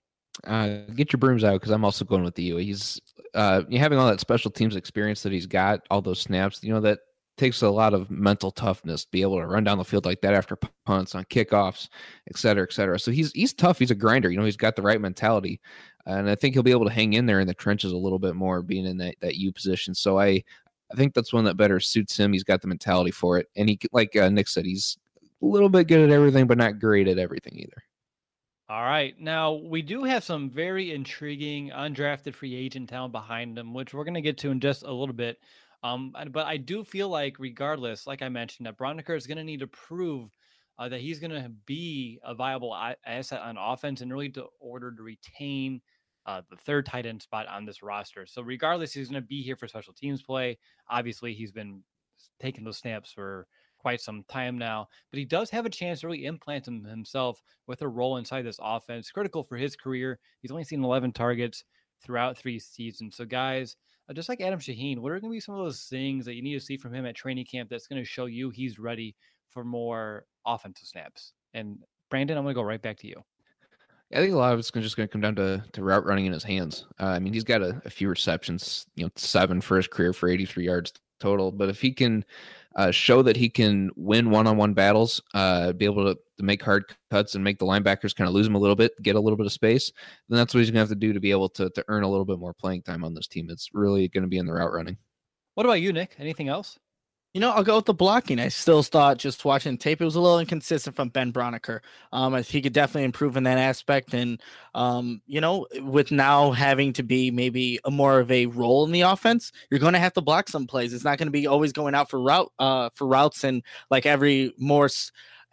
Uh, get your brooms out because I'm also going with the U. He's uh, having all that special teams experience that he's got, all those snaps. You know that takes a lot of mental toughness to be able to run down the field like that after punts on kickoffs, et cetera, et cetera. So he's he's tough. He's a grinder. You know, he's got the right mentality, and I think he'll be able to hang in there in the trenches a little bit more, being in that that U position. So I I think that's one that better suits him. He's got the mentality for it, and he, like uh, Nick said, he's a little bit good at everything, but not great at everything either. All right. Now, we do have some very intriguing undrafted free agent talent behind him, which we're going to get to in just a little bit. Um, but I do feel like, regardless, like I mentioned, that Braunecker is going to need to prove uh, that he's going to be a viable asset on offense in really to order to retain uh, the third tight end spot on this roster. So regardless, he's going to be here for special teams play. Obviously, he's been taking those snaps for quite some time now, but he does have a chance to really implant him himself with a role inside this offense. Critical for his career. He's only seen 11 targets throughout three seasons. So, guys, uh, just like Adam Shaheen, what are going to be some of those things that you need to see from him at training camp that's going to show you he's ready for more offensive snaps? And Brandon, I'm going to go right back to you. I think a lot of it's just going to come down to, to route running in his hands. Uh, I mean, he's got a, a, few receptions, you know, seven for his career for 83 yards total. But if he can uh, show that he can win one on one battles, uh, be able to, to, make hard cuts and make the linebackers kind of lose him a little bit, get a little bit of space, then that's what he's going to have to do to be able to, to earn a little bit more playing time on this team. It's really going to be in the route running. What about you, Nick? Anything else? You know, I'll go with the blocking. I still thought just watching tape, it was a little inconsistent from Ben Braunecker. Um, he could definitely improve in that aspect. And, um, you know, with now having to be maybe a more of a role in the offense, you're going to have to block some plays. It's not going to be always going out for route, uh, for routes and like every more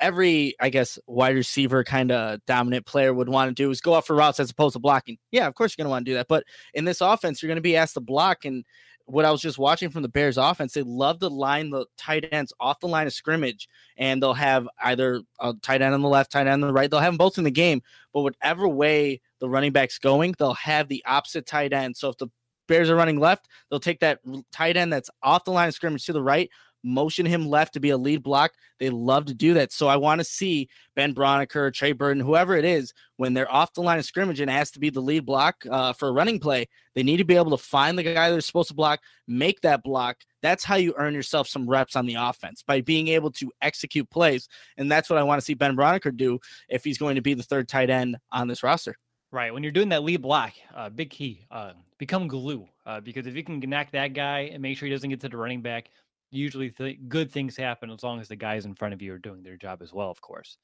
every I guess wide receiver kind of dominant player would want to do is go out for routes as opposed to blocking. Yeah, of course you're going to want to do that, but in this offense you're going to be asked to block and what I was just watching from the Bears offense, they love to line the tight ends off the line of scrimmage, and they'll have either a tight end on the left, tight end on the right. They'll have them both in the game, but whatever way the running back's going, they'll have the opposite tight end. So if the Bears are running left, they'll take that tight end that's off the line of scrimmage to the right, motion him left to be a lead block. They love to do that. So I want to see Ben Braunecker, Trey Burton, whoever it is, when they're off the line of scrimmage and has to be the lead block uh, for a running play, they need to be able to find the guy they're supposed to block, make that block. That's how you earn yourself some reps on the offense by being able to execute plays. And that's what I want to see Ben Braunecker do if he's going to be the third tight end on this roster. Right. When you're doing that lead block, uh, big key, uh, become glue. Uh, because if you can knock that guy and make sure he doesn't get to the running back, usually th- good things happen as long as the guys in front of you are doing their job as well, of course.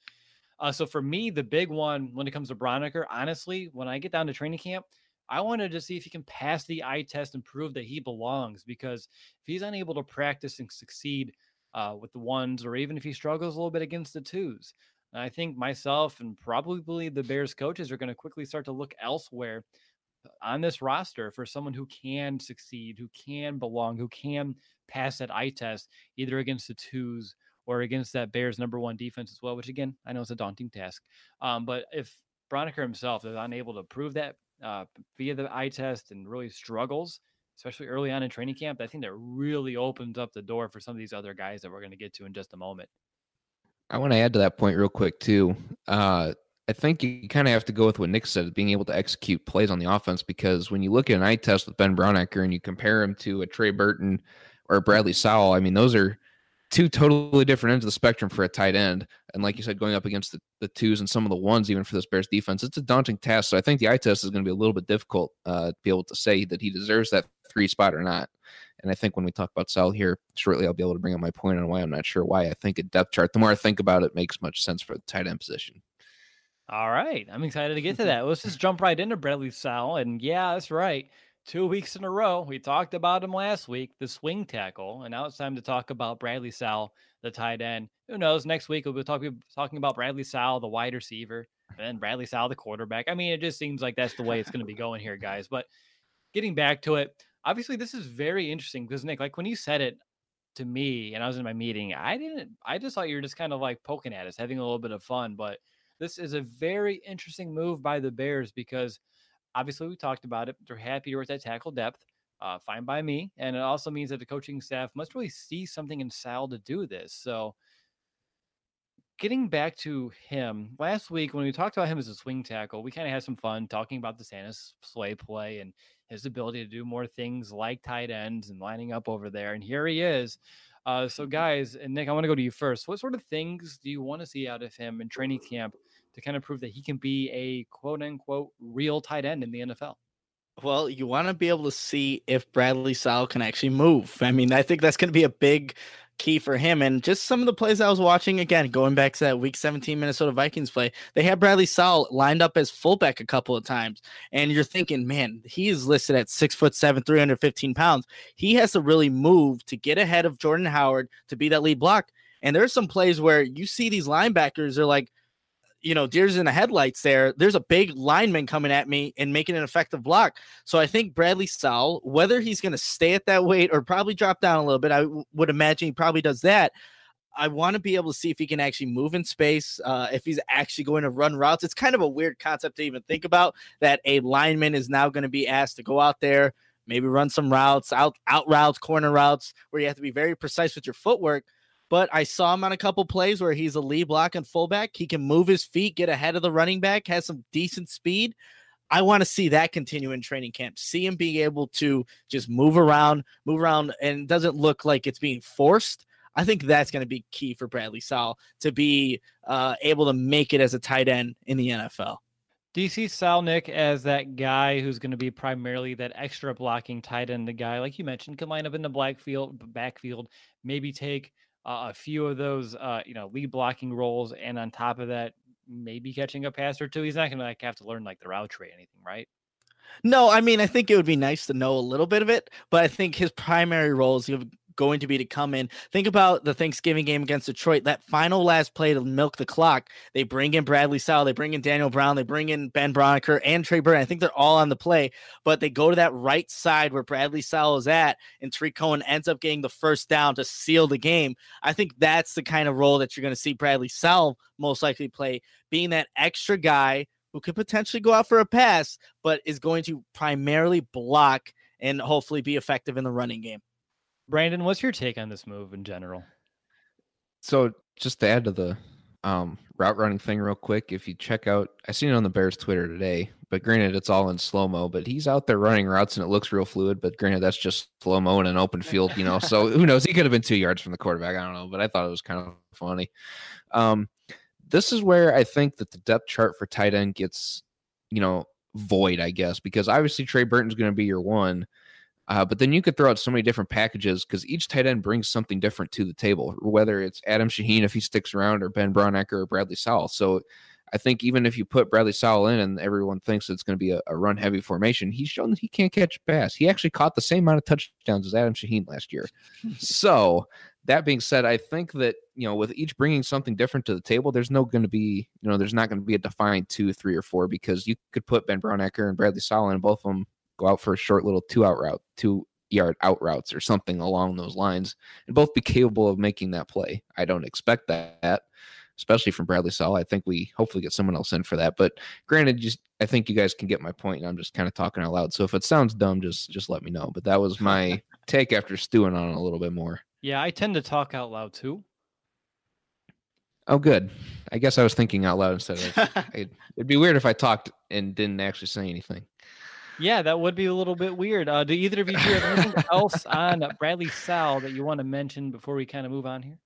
Uh, so for me, the big one when it comes to Braunecker, honestly, when I get down to training camp, I wanted to see if he can pass the eye test and prove that he belongs. Because if he's unable to practice and succeed uh, with the ones, or even if he struggles a little bit against the twos, I think myself and probably the Bears coaches are going to quickly start to look elsewhere uh, on this roster for someone who can succeed, who can belong, who can pass that eye test, either against the twos or against that Bears number one defense as well, which again, I know it's a daunting task. Um, but if Braunecker himself is unable to prove that uh, via the eye test and really struggles, especially early on in training camp, I think that really opens up the door for some of these other guys that we're going to get to in just a moment. I want to add to that point real quick too. Uh, I think you kind of have to go with what Nick said, being able to execute plays on the offense. Because when you look at an eye test with Ben Braunecker and you compare him to a Trey Burton or Bradley Sowell, I mean, those are two totally different ends of the spectrum for a tight end. And like you said, going up against the, the twos and some of the ones, even for this Bears defense, it's a daunting task. So I think the eye test is going to be a little bit difficult uh, to be able to say that he deserves that three spot or not. And I think when we talk about Sowell here shortly, I'll be able to bring up my point on why I'm not sure why I think a depth chart. The more I think about it, makes much sense for the tight end position. All right, I'm excited to get to [laughs] that. Let's just jump right into Bradley Sowell. And yeah, that's right. Two weeks in a row, we talked about him last week, the swing tackle, and now it's time to talk about Bradley Sowell, the tight end. Who knows? Next week we'll be talking talking about Bradley Sowell, the wide receiver, and then Bradley Sowell, the quarterback. I mean, it just seems like that's the way it's going to be going here, guys. But getting back to it, obviously this is very interesting because Nick, like when you said it to me and I was in my meeting, I didn't I just thought you were just kind of like poking at us, having a little bit of fun. But this is a very interesting move by the Bears because obviously we talked about it. They're happy with that tackle depth. Uh, fine by me. And it also means that the coaching staff must really see something in Sowell to do this. So getting back to him last week when we talked about him as a swing tackle, we kind of had some fun talking about the Santa's Sleigh play and his ability to do more things like tight ends and lining up over there. And here he is. Uh, so, [laughs] guys, and Nick, I want to go to you first. What sort of things do you want to see out of him in training camp to kind of prove that he can be a quote unquote real tight end in the NFL? Well, you want to be able to see if Bradley Sowell can actually move. I mean, I think that's going to be a big key for him. And just some of the plays I was watching again, going back to that week 17 Minnesota Vikings play, they had Bradley Sowell lined up as fullback a couple of times. And you're thinking, man, he is listed at six foot seven, 315 pounds. He has to really move to get ahead of Jordan Howard to be that lead block. And there's some plays where you see these linebackers are like, you know, deers in the headlights there. There's a big lineman coming at me and making an effective block. So I think Bradley Sowell, whether he's going to stay at that weight or probably drop down a little bit, I w- would imagine he probably does that. I want to be able to see if he can actually move in space, uh, if he's actually going to run routes. It's kind of a weird concept to even think about that a lineman is now going to be asked to go out there, maybe run some routes, out out routes, corner routes, where you have to be very precise with your footwork but I saw him on a couple plays where he's a lead block and fullback. He can move his feet, get ahead of the running back, has some decent speed. I want to see that continue in training camp. See him being able to just move around, move around, and doesn't look like it's being forced. I think that's going to be key for Bradley Sowell to be uh, able to make it as a tight end in the NFL. Do you see Sowell Nick as that guy who's going to be primarily that extra blocking tight end, the guy like you mentioned can line up in the backfield, maybe take uh, a few of those, uh, you know, lead blocking roles, and on top of that, maybe catching a pass or two. He's not going to like have to learn like the route tree or anything, right? No, I mean, I think it would be nice to know a little bit of it, but I think his primary role is going to be to come in. Think about the Thanksgiving game against Detroit. That final last play to milk the clock. They bring in Bradley Sowell, they bring in Daniel Brown, they bring in Ben Braunecker and Trey Burton. I think they're all on the play, but they go to that right side where Bradley Sowell is at, and Tarik Cohen ends up getting the first down to seal the game. I think that's the kind of role that you're going to see Bradley Sowell most likely play, being that extra guy who could potentially go out for a pass, but is going to primarily block and hopefully be effective in the running game. Brandon, what's your take on this move in general? So, just to add to the um, route running thing, real quick, if you check out, I seen it on the Bears Twitter today, but granted, it's all in slow mo. But he's out there running routes and it looks real fluid. But granted, that's just slow mo in an open field, you know. so who knows? He could have been two yards from the quarterback. I don't know, but I thought it was kind of funny. Um, this is where I think that the depth chart for tight end gets, you know, void, I guess, because obviously Trey Burton's going to be your one. Uh, but then you could throw out so many different packages because each tight end brings something different to the table, whether it's Adam Shaheen if he sticks around or Ben Braunecker or Bradley Sowell. So I think even if you put Bradley Sowell in and everyone thinks it's going to be a, a run heavy formation, he's shown that he can't catch a pass. He actually caught the same amount of touchdowns as Adam Shaheen last year. [laughs] so that being said, I think that you know with each bringing something different to the table, there's no going to be you know there's not going to be a defined two, three, or four because you could put Ben Braunecker and Bradley Sowell and both of them go out for a short little two out route, two yard out routes or something along those lines, and both be capable of making that play. I don't expect that, especially from Bradley Sowell. I think we hopefully get someone else in for that. But granted, just I think you guys can get my point, and I'm just kind of talking out loud. So if it sounds dumb, just just let me know. But that was my [laughs] take after stewing on it a little bit more. Yeah, I tend to talk out loud too. Oh, good. I guess I was thinking out loud instead of. [laughs] it'd be weird if I talked and didn't actually say anything. Yeah, that would be a little bit weird. Uh, do either of you have anything [laughs] else on Bradley Sowell that you want to mention before we kind of move on here?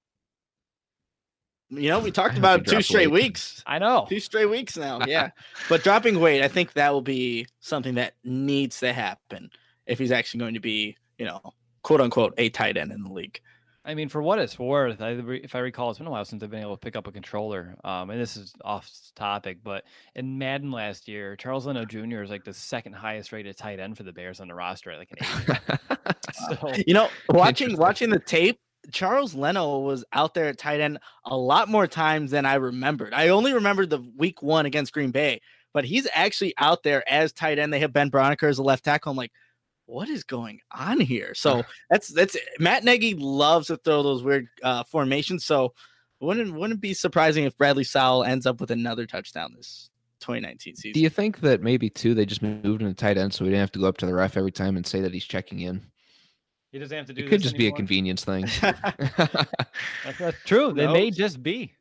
You know, we talked about two straight weight. weeks. I know. Two straight weeks now. Yeah. [laughs] but dropping weight, I think that will be something that needs to happen if he's actually going to be, you know, quote unquote, a tight end in the league. I mean, for what it's worth, I, if I recall, it's been a while since I've been able to pick up a controller. Um, and this is off topic, but in Madden last year, Charles Leno Jr. is like the second highest rated tight end for the Bears on the roster at like an [laughs] eight. [laughs] so, you know, watching watching the tape, Charles Leno was out there at tight end a lot more times than I remembered. I only remembered the week one against Green Bay, but he's actually out there as tight end. They have Ben Braunecker as a left tackle. I'm like, what is going on here? So [laughs] that's that's Matt Nagy loves to throw those weird uh, formations. So wouldn't wouldn't be surprising if Bradley Sowell ends up with another touchdown this 2019 season. Do you think that maybe too they just moved him to tight end so we didn't have to go up to the ref every time and say that he's checking in? He doesn't have to do. It could just anymore. be a convenience thing. [laughs] that's, that's, true. They no. may [laughs] just be.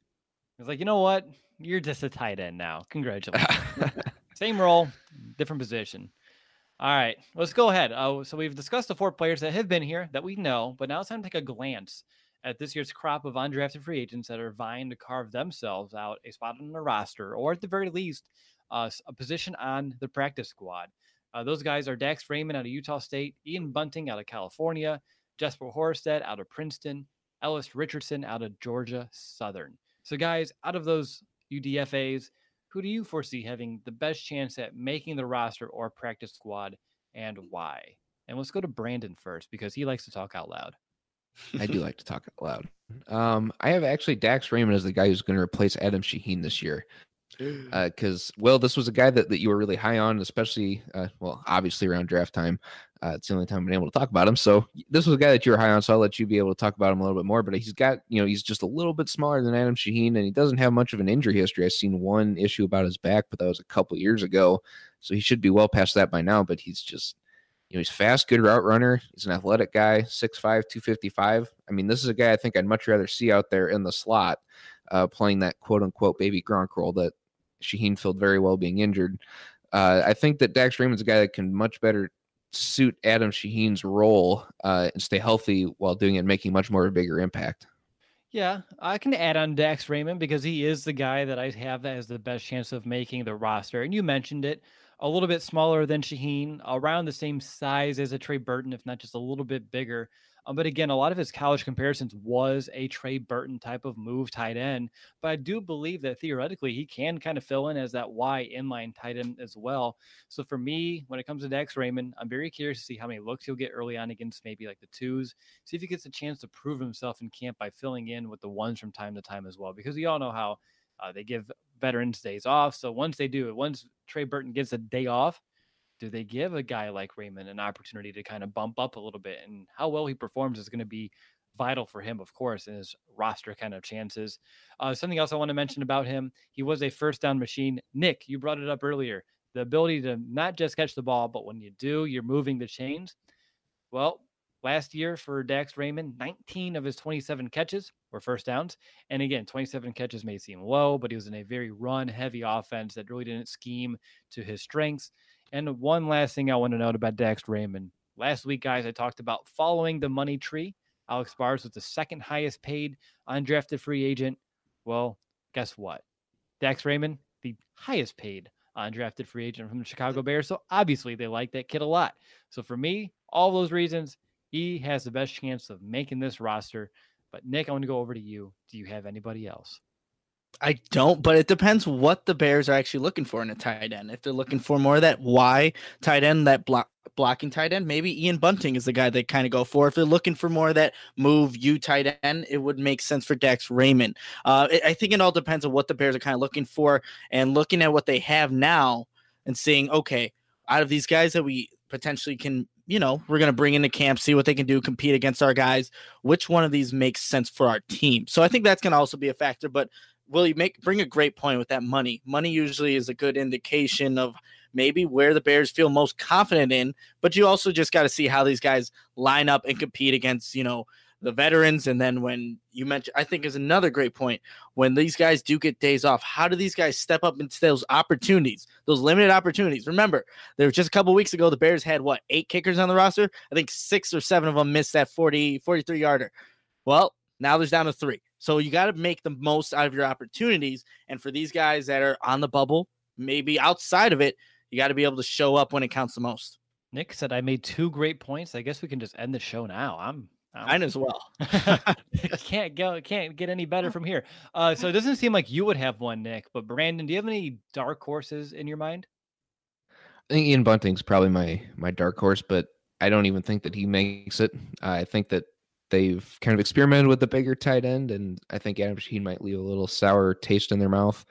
It's like you know what? You're just a tight end now. Congratulations. Same role, different position. All right, let's go ahead. Uh, so we've discussed the four players that have been here that we know, but now it's time to take a glance at this year's crop of undrafted free agents that are vying to carve themselves out a spot on the roster, or at the very least, uh, a position on the practice squad. Uh, those guys are Dax Raymond out of Utah State, Ian Bunting out of California, Jesper Horsted out of Princeton, Ellis Richardson out of Georgia Southern. So, guys, out of those UDFAs, who do you foresee having the best chance at making the roster or practice squad and why? And let's go to Brandon first because he likes to talk out loud. I do like to talk out loud. Um, I have actually Dax Raymond as the guy who's going to replace Adam Shaheen this year because [gasps] uh, well, this was a guy that, that you were really high on, especially uh, well, obviously around draft time. Uh, it's the only time I've been able to talk about him. So this was a guy that you were high on, so I'll let you be able to talk about him a little bit more. But he's got, you know, he's just a little bit smaller than Adam Shaheen, and he doesn't have much of an injury history. I've seen one issue about his back, but that was a couple years ago, so he should be well past that by now. But he's just, you know, he's fast, good route runner. He's an athletic guy, 6'5", 255. I mean, this is a guy I think I'd much rather see out there in the slot, uh, playing that quote unquote baby Gronk role that Shaheen filled very well being injured. Uh, I think that Dax Raymond's a guy that can much better suit Adam Shaheen's role uh, and stay healthy while doing it, making much more of a bigger impact. Yeah, I can add on Dax Raymond because he is the guy that I have that has the best chance of making the roster. And you mentioned it a little bit smaller than Shaheen, around the same size as a Trey Burton, if not just a little bit bigger. Um, but again, a lot of his college comparisons was a Trey Burton type of move tight end. But I do believe that theoretically he can kind of fill in as that Y inline tight end as well. So for me, when it comes to Dax Raymond, I'm very curious to see how many looks he'll get early on against maybe like the twos. See if he gets a chance to prove himself in camp by filling in with the ones from time to time as well. Because we all know how uh, they give veterans days off. So once they do it, once Trey Burton gets a day off, do they give a guy like Raymond an opportunity to kind of bump up a little bit? And how well he performs is going to be vital for him, of course, in his roster kind of chances. Uh, something else I want to mention about him he was a first down machine. Nick, you brought it up earlier the ability to not just catch the ball, but when you do, you're moving the chains. Well, last year for Dax Raymond, 19 of his 27 catches were first downs. And again, 27 catches may seem low, but he was in a very run heavy offense that really didn't scheme to his strengths. And one last thing I want to note about Dax Raymond. Last week, guys, I talked about following the money tree. Alex Bars was the second highest paid undrafted free agent. Well, guess what? Dax Raymond, the highest paid undrafted free agent from the Chicago Bears. So obviously they like that kid a lot. So for me, all those reasons, he has the best chance of making this roster. But Nick, I want to go over to you. Do you have anybody else? I don't, but it depends what the Bears are actually looking for in a tight end. If they're looking for more of that Y tight end, that block blocking tight end, maybe Ian Bunting is the guy they kind of go for. If they're looking for more of that move you tight end, it would make sense for Dax Raymond. Uh, it, I think it all depends on what the Bears are kind of looking for and looking at what they have now and seeing, okay, out of these guys that we potentially can you know, we're going to bring into camp, see what they can do, compete against our guys. Which one of these makes sense for our team? So I think that's going to also be a factor. But will you make bring a great point with that money? Money usually is a good indication of maybe where the Bears feel most confident in. But you also just got to see how these guys line up and compete against, you know, the veterans. And then when you mentioned, I think is another great point. When these guys do get days off, how do these guys step up into those opportunities, those limited opportunities? Remember, there was just a couple weeks ago, the Bears had what, eight kickers on the roster? I think six or seven of them missed that 40, 43 yarder. Well, now there's down to three. So you got to make the most out of your opportunities. And for these guys that are on the bubble, maybe outside of it, you got to be able to show up when it counts the most. Nick said I made two great points. I guess we can just end the show now. I'm Mine as well. [laughs] [laughs] can't go can't get any better [laughs] from here. Uh, so it doesn't seem like you would have one, Nick. But Brandon, do you have any dark horses in your mind? I think Ian Bunting's probably my my dark horse, but I don't even think that he makes it. I think that they've kind of experimented with the bigger tight end, and I think Adam Shaheen might leave a little sour taste in their mouth.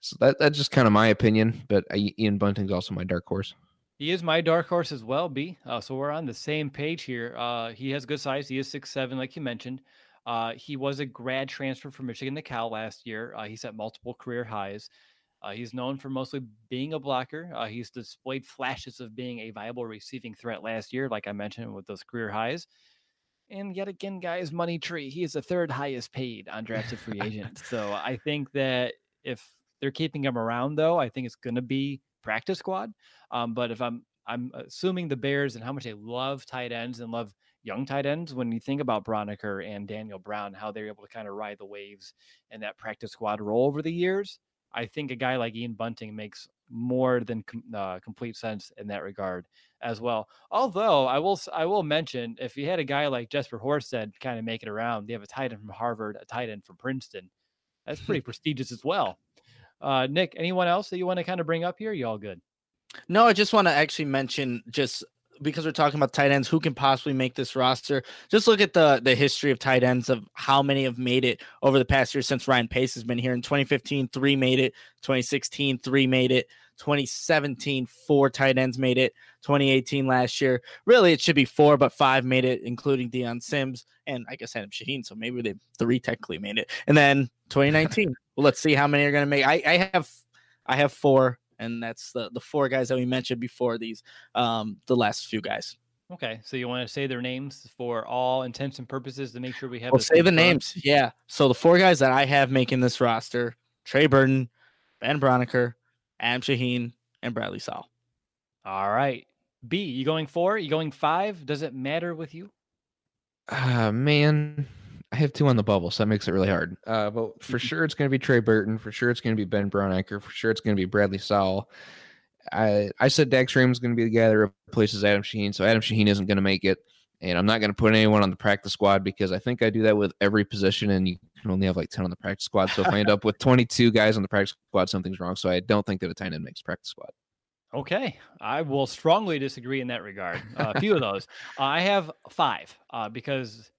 So that that's just kind of my opinion. But I, Ian Bunting's also my dark horse. He is my dark horse as well, B. Uh, so we're on the same page here. Uh, he has good size. He is six seven, like you mentioned. Uh, he was a grad transfer from Michigan to Cal last year. Uh, he set multiple career highs. Uh, he's known for mostly being a blocker. Uh, he's displayed flashes of being a viable receiving threat last year, like I mentioned with those career highs. And yet again, guys, money tree. He is the third highest paid undrafted free agent. [laughs] so I think that if they're keeping him around, though, I think it's going to be practice squad. Um, but if I'm I'm assuming the Bears and how much they love tight ends and love young tight ends. When you think about Braunecker and Daniel Brown, how they're able to kind of ride the waves and that practice squad role over the years, I think a guy like Ian Bunting makes more than uh, complete sense in that regard as well. Although I will I will mention if you had a guy like Jesper Horsted kind of make it around, they have a tight end from Harvard, a tight end from Princeton. That's pretty [laughs] prestigious as well. Uh, Nick, anyone else that you want to kind of bring up here? You all good? No, I just want to actually mention just because we're talking about tight ends, who can possibly make this roster? Just look at the the history of tight ends of how many have made it over the past year since Ryan Pace has been here. In 2015, three made it. 2016, three made it. 2017, four tight ends made it. 2018 last year, really it should be four, but five made it, including Dion Sims and I guess Adam Shaheen. So maybe they three technically made it. And then 2019, [laughs] well, let's see how many are going to make. I, I have I have four and that's the the four guys that we mentioned before these um the last few guys. Okay, so you want to say their names for all intents and purposes to make sure we have. We'll say the names. Yeah. So the four guys that I have making this roster: Trey Burton, Ben Braunecker, Adam Shaheen, and Bradley Sowell. All right. B, you going four? You going five? Does it matter with you? Uh man, I have two on the bubble, so that makes it really hard. Uh, but for sure, it's going to be Trey Burton. For sure, it's going to be Ben Braunecker. For sure, it's going to be Bradley Sowell. I I said Dax Raymond's going to be the guy that replaces Adam Shaheen, so Adam Shaheen isn't going to make it, and I'm not going to put anyone on the practice squad because I think I do that with every position, and you can only have like 10 on the practice squad. So if I end up with [laughs] 22 guys on the practice squad, something's wrong. So I don't think that a tight end makes practice squad. Okay, I will strongly disagree in that regard. Uh, a few of those, uh, [laughs] I have five uh, because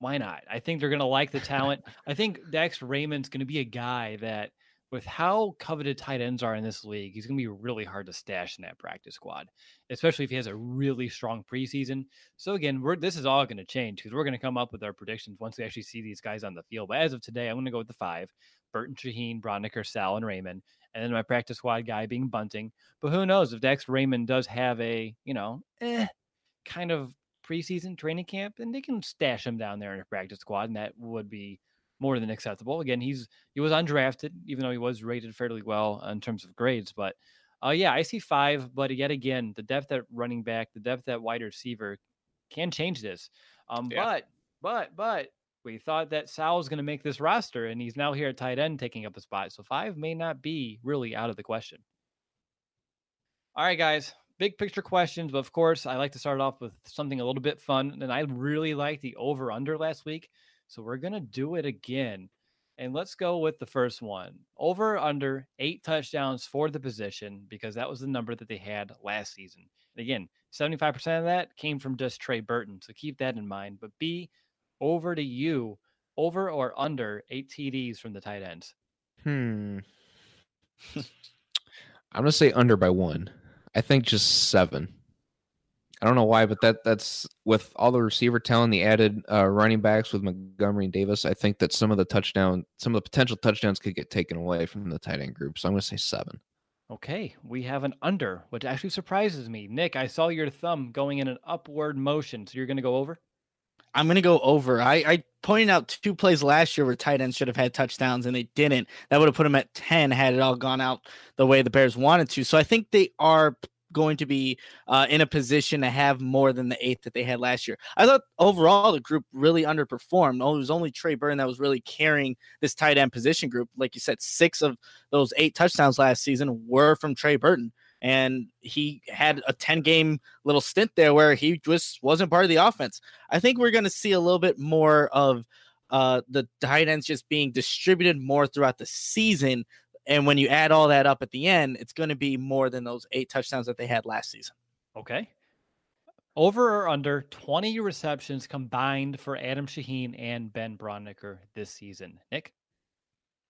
why not? I think they're going to like the talent. I think Dax Raymond's going to be a guy that, with how coveted tight ends are in this league, he's going to be really hard to stash in that practice squad, especially if he has a really strong preseason. So again, we're this is all going to change because we're going to come up with our predictions once we actually see these guys on the field. But as of today, I'm going to go with the five: Burton, Shaheen, Braunecker, Sowell, and Raymond, and then my practice squad guy being Bunting. But who knows if Dax Raymond does have a you know eh, kind of preseason training camp, and they can stash him down there in a practice squad, and that would be more than acceptable. Again, he's he was undrafted, even though he was rated fairly well in terms of grades. But uh, yeah, I see five. But yet again, the depth at running back, the depth at wide receiver can change this. Um, yeah. but but but we thought that Sowell was going to make this roster, and he's now here at tight end taking up a spot. So five may not be really out of the question. All right, guys. Big picture questions, but of course, I like to start off with something a little bit fun. And I really liked the over under last week. So we're going to do it again. And let's go with the first one over under eight touchdowns for the position because that was the number that they had last season. And again, 75% of that came from just Trey Burton. So keep that in mind. But B, over to you, over or under eight TDs from the tight ends. Hmm. [laughs] I'm gonna say under by one. I think just seven. I don't know why, but that that's with all the receiver talent, the added uh, running backs with Montgomery and Davis. I think that some of the touchdown, some of the potential touchdowns could get taken away from the tight end group. So I'm going to say seven. Okay, we have an under, which actually surprises me. Nick, I saw your thumb going in an upward motion, so you're going to go over. I'm going to go over. I, I pointed out two plays last year where tight ends should have had touchdowns and they didn't. That would have put them at 10 had it all gone out the way the Bears wanted to. So I think they are going to be uh, in a position to have more than the eight that they had last year. I thought overall the group really underperformed. Oh, it was only Trey Burton that was really carrying this tight end position group. Like you said, six of those eight touchdowns last season were from Trey Burton. And he had a 10 game little stint there where he just wasn't part of the offense. I think we're going to see a little bit more of uh, the tight ends just being distributed more throughout the season and when you add all that up at the end, it's going to be more than those eight touchdowns that they had last season. Okay. Over or under 20 receptions combined for Adam Shaheen and Ben Braunecker this season. Nick?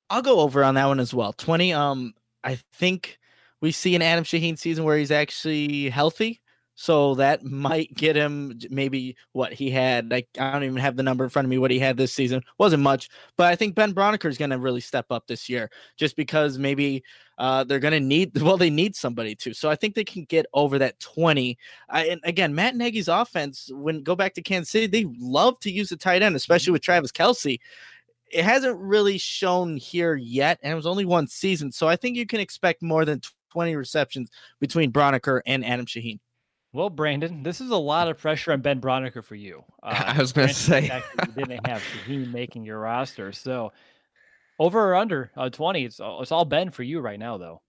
I'll go over on that one as well. 20. Um, I think we see an Adam Shaheen season where he's actually healthy. So that might get him maybe what he had. Like I don't even have the number in front of me. What he had this season wasn't much, but I think Ben Braunecker is going to really step up this year, just because maybe uh, they're going to need. [laughs] Well, they need somebody to. So I think they can get over that twenty. I, and again, Matt Nagy's offense. When go back to Kansas City, they love to use the tight end, especially with Travis Kelce It hasn't really shown here yet, and it was only one season. So I think you can expect more than twenty receptions between Braunecker and Adam Shaheen. Well, Brandon, this is a lot of pressure on Ben Braunecker for you. [laughs] Uh, I was going to say you didn't have Shaheen making your roster, so over or under uh, twenty, it's all, it's all Ben for you right now, though.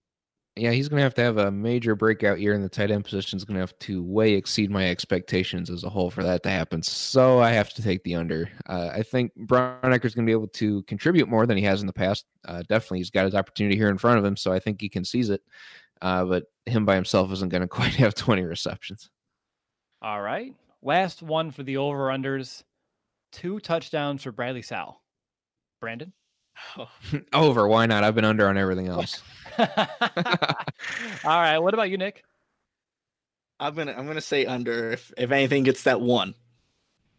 Yeah, he's going to have to have a major breakout year in the tight end position. Is going to have to way exceed my expectations as a whole for that to happen. So I have to take the under. Uh, I think Braunecker is going to be able to contribute more than he has in the past. Uh, definitely, he's got his opportunity here in front of him, so I think he can seize it. Uh, but him by himself isn't going [laughs] to quite have 20 receptions. All right. Last one for the over unders two touchdowns for Bradley Sowell. Brandon? Oh. [laughs] [laughs] over. Why not? I've been under on everything else. [laughs] All right. What about you, Nick? I'm gonna I'm gonna say under if if anything gets that one.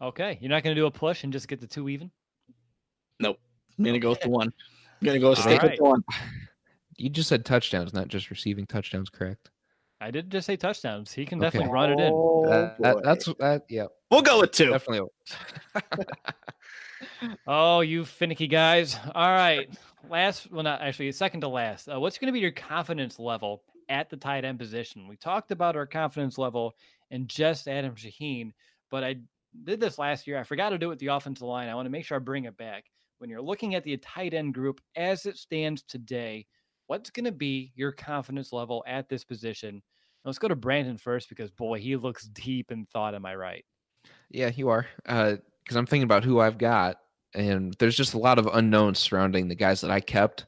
Okay. You're not gonna do a push and just get the two even? Nope. I'm gonna okay. go with the one. I'm gonna go stick right. with the one. [sighs] You just said touchdowns, not just receiving touchdowns, correct? I did just say touchdowns. He can definitely run it in. Oh, that, that, that's that. Yeah, we'll go with two. Definitely. [laughs] [laughs] oh, you finicky guys! All right, last. Well, not actually. Second to last. Uh, what's going to be your confidence level at the tight end position? We talked about our confidence level and just Adam Shaheen, but I did this last year. I forgot to do it with the offensive line. I want to make sure I bring it back. When you're looking at the tight end group as it stands today, what's going to be your confidence level at this position? Let's go to Brandon first because boy, he looks deep in thought. Am I right? Yeah, you are. Because uh, I'm thinking about who I've got, and there's just a lot of unknowns surrounding the guys that I kept.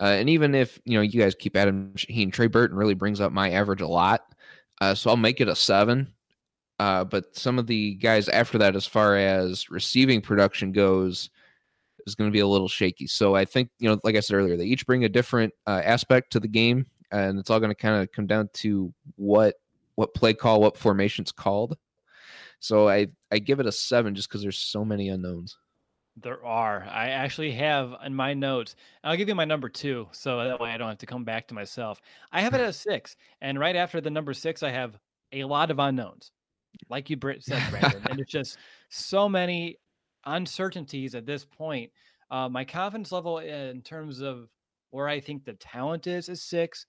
Uh, and even if you know you guys keep Adam Shaheen, Trey Burton really brings up my average a lot. Uh, so I'll make it a seven. Uh, but some of the guys after that, as far as receiving production goes, is going to be a little shaky. So I think, you know, like I said earlier, they each bring a different uh, aspect to the game, and it's all going to kind of come down to what what play call, what formation's called. So I I give it a seven just because there's so many unknowns. There are. I actually have in my notes. I'll give you my number two, so that way I don't have to come back to myself. I have it at a six, and right after the number six, I have a lot of unknowns, like you said, Brandon. and it's just so many uncertainties at this point. Uh, my confidence level in terms of where I think the talent is is six,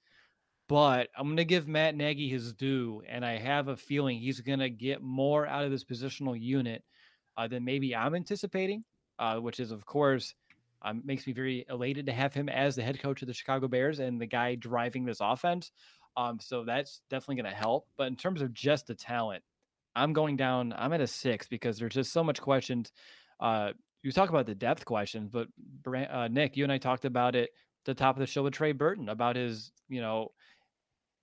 but I'm going to give Matt Nagy his due, and I have a feeling he's going to get more out of this positional unit uh, than maybe I'm anticipating, uh, which is, of course, um, makes me very elated to have him as the head coach of the Chicago Bears and the guy driving this offense. Um, so that's definitely going to help. But in terms of just the talent, I'm going down. I'm at a six because there's just so much questions. Uh, you talk about the depth questions, but uh, Nick, you and I talked about it the top of the show with Trey Burton about his, you know,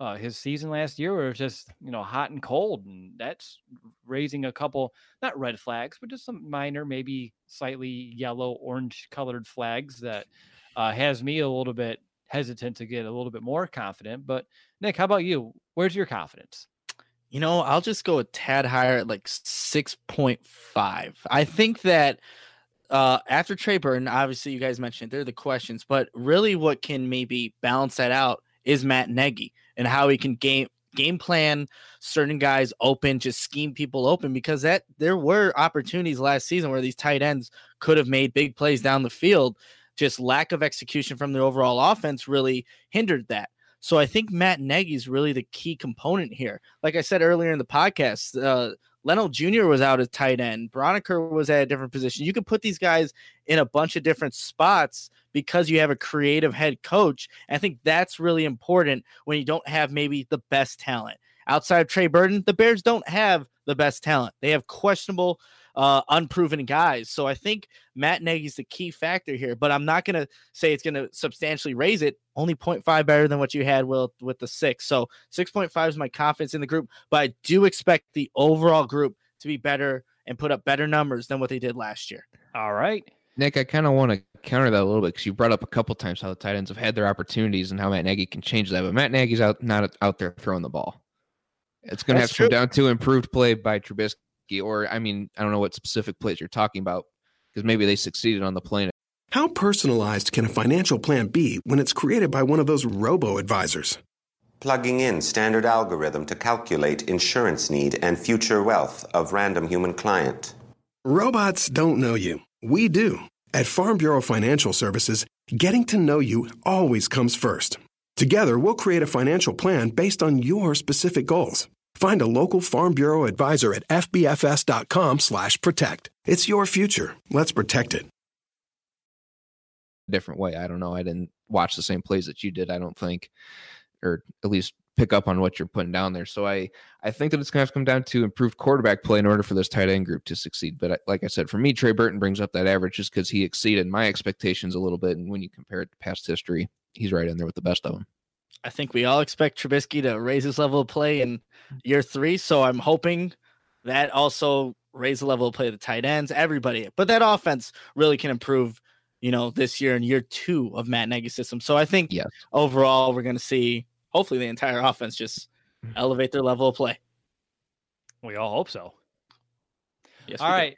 uh, his season last year was just you know hot and cold, and that's raising a couple not red flags, but just some minor, maybe slightly yellow orange colored flags that uh, has me a little bit hesitant to get a little bit more confident. But Nick, how about you? Where's your confidence? You know, I'll just go a tad higher at like 6.5. I think that uh, after Trey Burton, obviously you guys mentioned they're the questions, but really what can maybe balance that out is Matt Nagy and how he can game game plan certain guys open, just scheme people open because that there were opportunities last season where these tight ends could have made big plays down the field. Just lack of execution from the overall offense really hindered that. So I think Matt Nagy is really the key component here. Like I said earlier in the podcast, uh, Leno Jr. was out at tight end. Braunecker was at a different position. You could put these guys in a bunch of different spots because you have a creative head coach. And I think that's really important when you don't have maybe the best talent. Outside of Trey Burton, the Bears don't have the best talent. They have questionable uh, unproven guys. So I think Matt Nagy's the key factor here, but I'm not going to say it's going to substantially raise it. Only 0.5 better than what you had with, with the six. So 6.5 is my confidence in the group, but I do expect the overall group to be better and put up better numbers than what they did last year. All right. Nick, I kind of want to counter that a little bit because you brought up a couple times how the tight ends have had their opportunities and how Matt Nagy can change that. But Matt Nagy's out not out there throwing the ball. It's going to have to come down to improved play by Trubisky or I mean, I don't know what specific place you're talking about because maybe they succeeded on the plane. How personalized can a financial plan be when it's created by one of those robo advisors? Plugging in standard algorithm to calculate insurance need and future wealth of random human client. Robots don't know you. We do. At Farm Bureau Financial Services, getting to know you always comes first. Together, we'll create a financial plan based on your specific goals. Find a local Farm Bureau advisor at fbfs.com/protect. It's your future. Let's protect it. Different way. I don't know. I didn't watch the same plays that you did. I don't think, or at least pick up on what you're putting down there. So I I think that it's going to have to come down to improved quarterback play in order for this tight end group to succeed. But like I said, for me, Trey Burton brings up that average just because he exceeded my expectations a little bit, and when you compare it to past history, he's right in there with the best of them. I think we all expect Trubisky to raise his level of play in year three. So I'm hoping that also raise the level of play of the tight ends, everybody. But that offense really can improve, you know, this year and year two of Matt Nagy's system. So I think yes. overall we're going to see hopefully the entire offense just mm. elevate their level of play. We all hope so. Yes. All right. Do.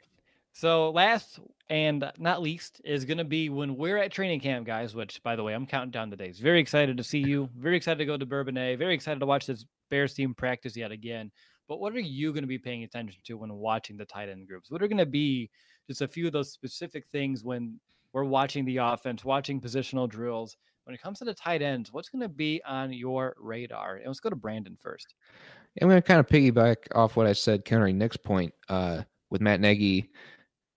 So last and not least is going to be when we're at training camp, guys. Which, by the way, I'm counting down the days. Very excited to see you. Very excited to go to Bourbonnais. Very excited to watch this Bears team practice yet again. But what are you going to be paying attention to when watching the tight end groups? What are going to be just a few of those specific things when we're watching the offense, watching positional drills? When it comes to the tight ends, what's going to be on your radar? And let's go to Brandon first. I'm going to kind of piggyback off what I said, countering Nick's point uh, with Matt Nagy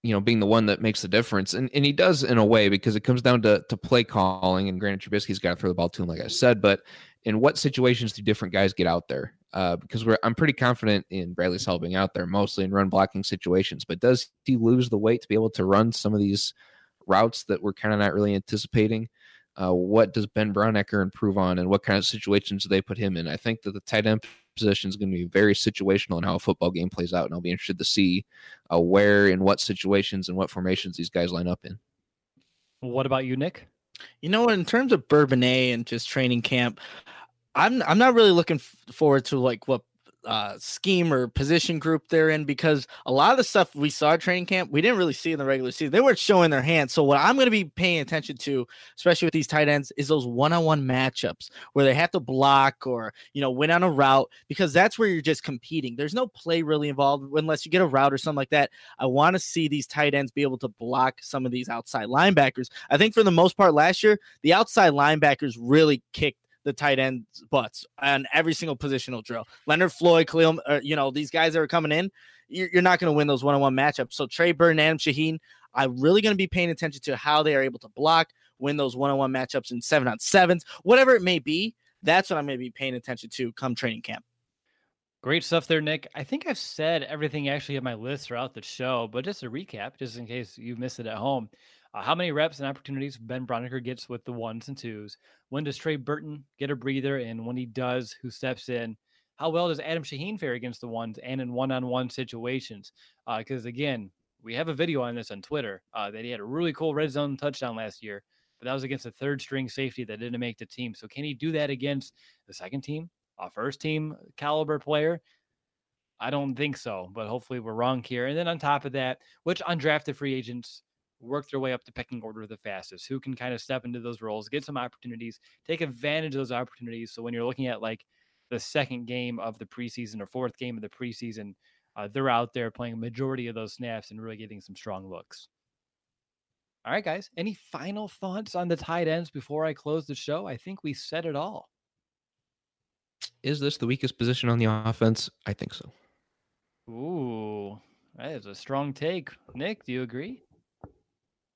you know, being the one that makes the difference. And and he does in a way because it comes down to to play calling. And granted, Trubisky's got to throw the ball to him, like I said. But in what situations do different guys get out there? Uh, because we're I'm pretty confident in Bradley Sowell being out there mostly in run blocking situations. But does he lose the weight to be able to run some of these routes that we're kind of not really anticipating? Uh, what does Ben Braunecker improve on, and what kind of situations do they put him in? I think that the tight end position is going to be very situational in how a football game plays out, and I'll be interested to see uh, where and what situations and what formations these guys line up in. What about you, Nick? You know, in terms of Bourbonnais and just training camp, I'm I'm not really looking forward to like what uh, scheme or position group they're in because a lot of the stuff we saw at training camp we didn't really see in the regular season. They weren't showing their hands. So what I'm going to be paying attention to, especially with these tight ends, is those one-on-one matchups where they have to block or you know win on a route because that's where you're just competing. There's no play really involved unless you get a route or something like that. I want to see these tight ends be able to block some of these outside linebackers. I think for the most part last year, the outside linebackers really kicked the tight ends butts on every single positional drill. Leonard Floyd, Khalil, uh, you know, these guys that are coming in, you're, not going to win those one on one matchups. So Trey Burton, Adam Shaheen, I'm really going to be paying attention to how they are able to block, win those one on one matchups in seven on sevens, whatever it may be. that's what I'm going to be paying attention to come training camp. Great stuff there, Nick. I think I've said everything actually on my list throughout the show, but just a recap, just in case you missed it at home. Uh, how many reps and opportunities Ben Braunecker gets with the ones and twos? When does Trey Burton get a breather? And when he does, who steps in? How well does Adam Shaheen fare against the ones and in one on one situations? Because uh, again, we have a video on this on Twitter uh, that he had a really cool red zone touchdown last year, but that was against a third string safety that didn't make the team. So can he do that against the second team, a first team caliber player? I don't think so, but hopefully we're wrong here. And then on top of that, which undrafted free agents work their way up the pecking order the fastest, who can kind of step into those roles, get some opportunities, take advantage of those opportunities. So when you're looking at like the second game of the preseason or fourth game of the preseason, uh, they're out there playing a majority of those snaps and really getting some strong looks. All right, guys. Any final thoughts on the tight ends before I close the show? I think we said it all. Is this the weakest position on the offense? I think so. Ooh, that is a strong take. Nick, do you agree?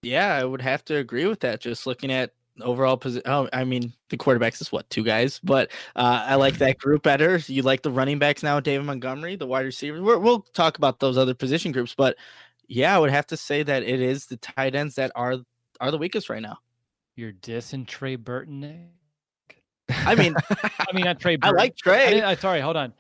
Yeah, I would have to agree with that. Just looking at overall position. Oh, I mean, the quarterbacks is what two guys, but uh, I like that group better. You like the running backs now, David Montgomery, the wide receivers. we will talk about those other position groups, but yeah, I would have to say that it is the tight ends that are are the weakest right now. You're dissing Trey Burton. Nick? I mean, [laughs] I mean not Trey. Burton. [laughs] I like Trey. I, I, sorry, hold on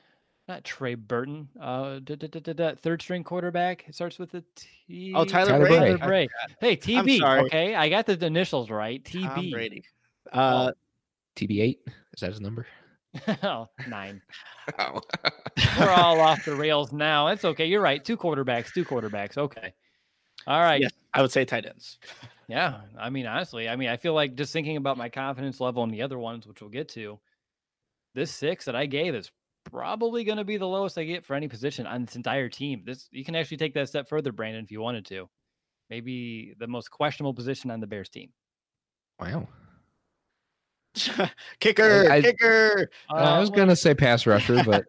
not Trey Burton. Uh, da, da, da, third string quarterback. It starts with a T. Oh, Tyler, Tyler Bray. Tyler Bray. Hey, TB. Okay, I got the initials right. TB. Tom Brady. Uh, TB8. Is that his number? [laughs] oh, nine. [laughs] Oh. [laughs] We're all off the rails now. It's okay. You're right. Two quarterbacks. Two quarterbacks. Okay. All right. Yes, I would say tight ends. yeah. I mean, honestly, I mean, I feel like just thinking about my confidence level on the other ones, which we'll get to, this six that I gave is probably going to be the lowest I get for any position on this entire team. This you can actually take that step further, Brandon, if you wanted to. Maybe the most questionable position on the Bears team. Wow. [laughs] kicker, I, kicker. Uh, I was going to say pass [laughs] rusher, but.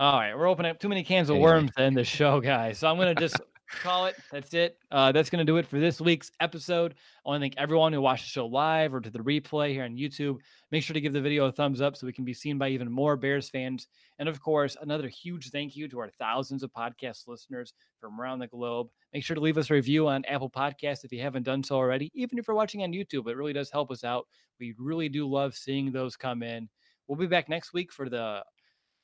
All right, we're opening up too many cans of worms to end the show, guys. So I'm going to just call it. That's it. Uh, that's going to do it for this week's episode. I want to thank everyone who watched the show live or to the replay here on YouTube. Make sure to give the video a thumbs up so we can be seen by even more Bears fans. And of course, another huge thank you to our thousands of podcast listeners from around the globe. Make sure to leave us a review on Apple Podcasts if you haven't done so already. Even if you're watching on YouTube, it really does help us out. We really do love seeing those come in. We'll be back next week for the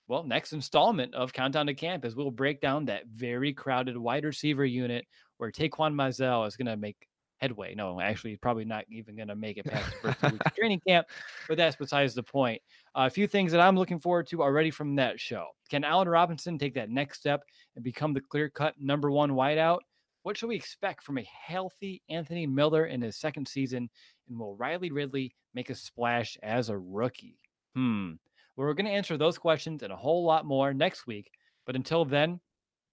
well, next installment of Countdown to Camp is we'll break down that very crowded wide receiver unit where Taquan Mizzell is going to make headway. No, actually, probably not even going to make it past the first two weeks of [laughs] training camp, but that's besides the point. Uh, a few things that I'm looking forward to already from that show. Can Allen Robinson take that next step and become the clear cut number one wideout? What should we expect from a healthy Anthony Miller in his second season? And will Riley Ridley make a splash as a rookie? Hmm. Well, we're going to answer those questions and a whole lot more next week. But until then,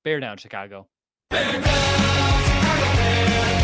bear down, Chicago. Bear down, Chicago bear.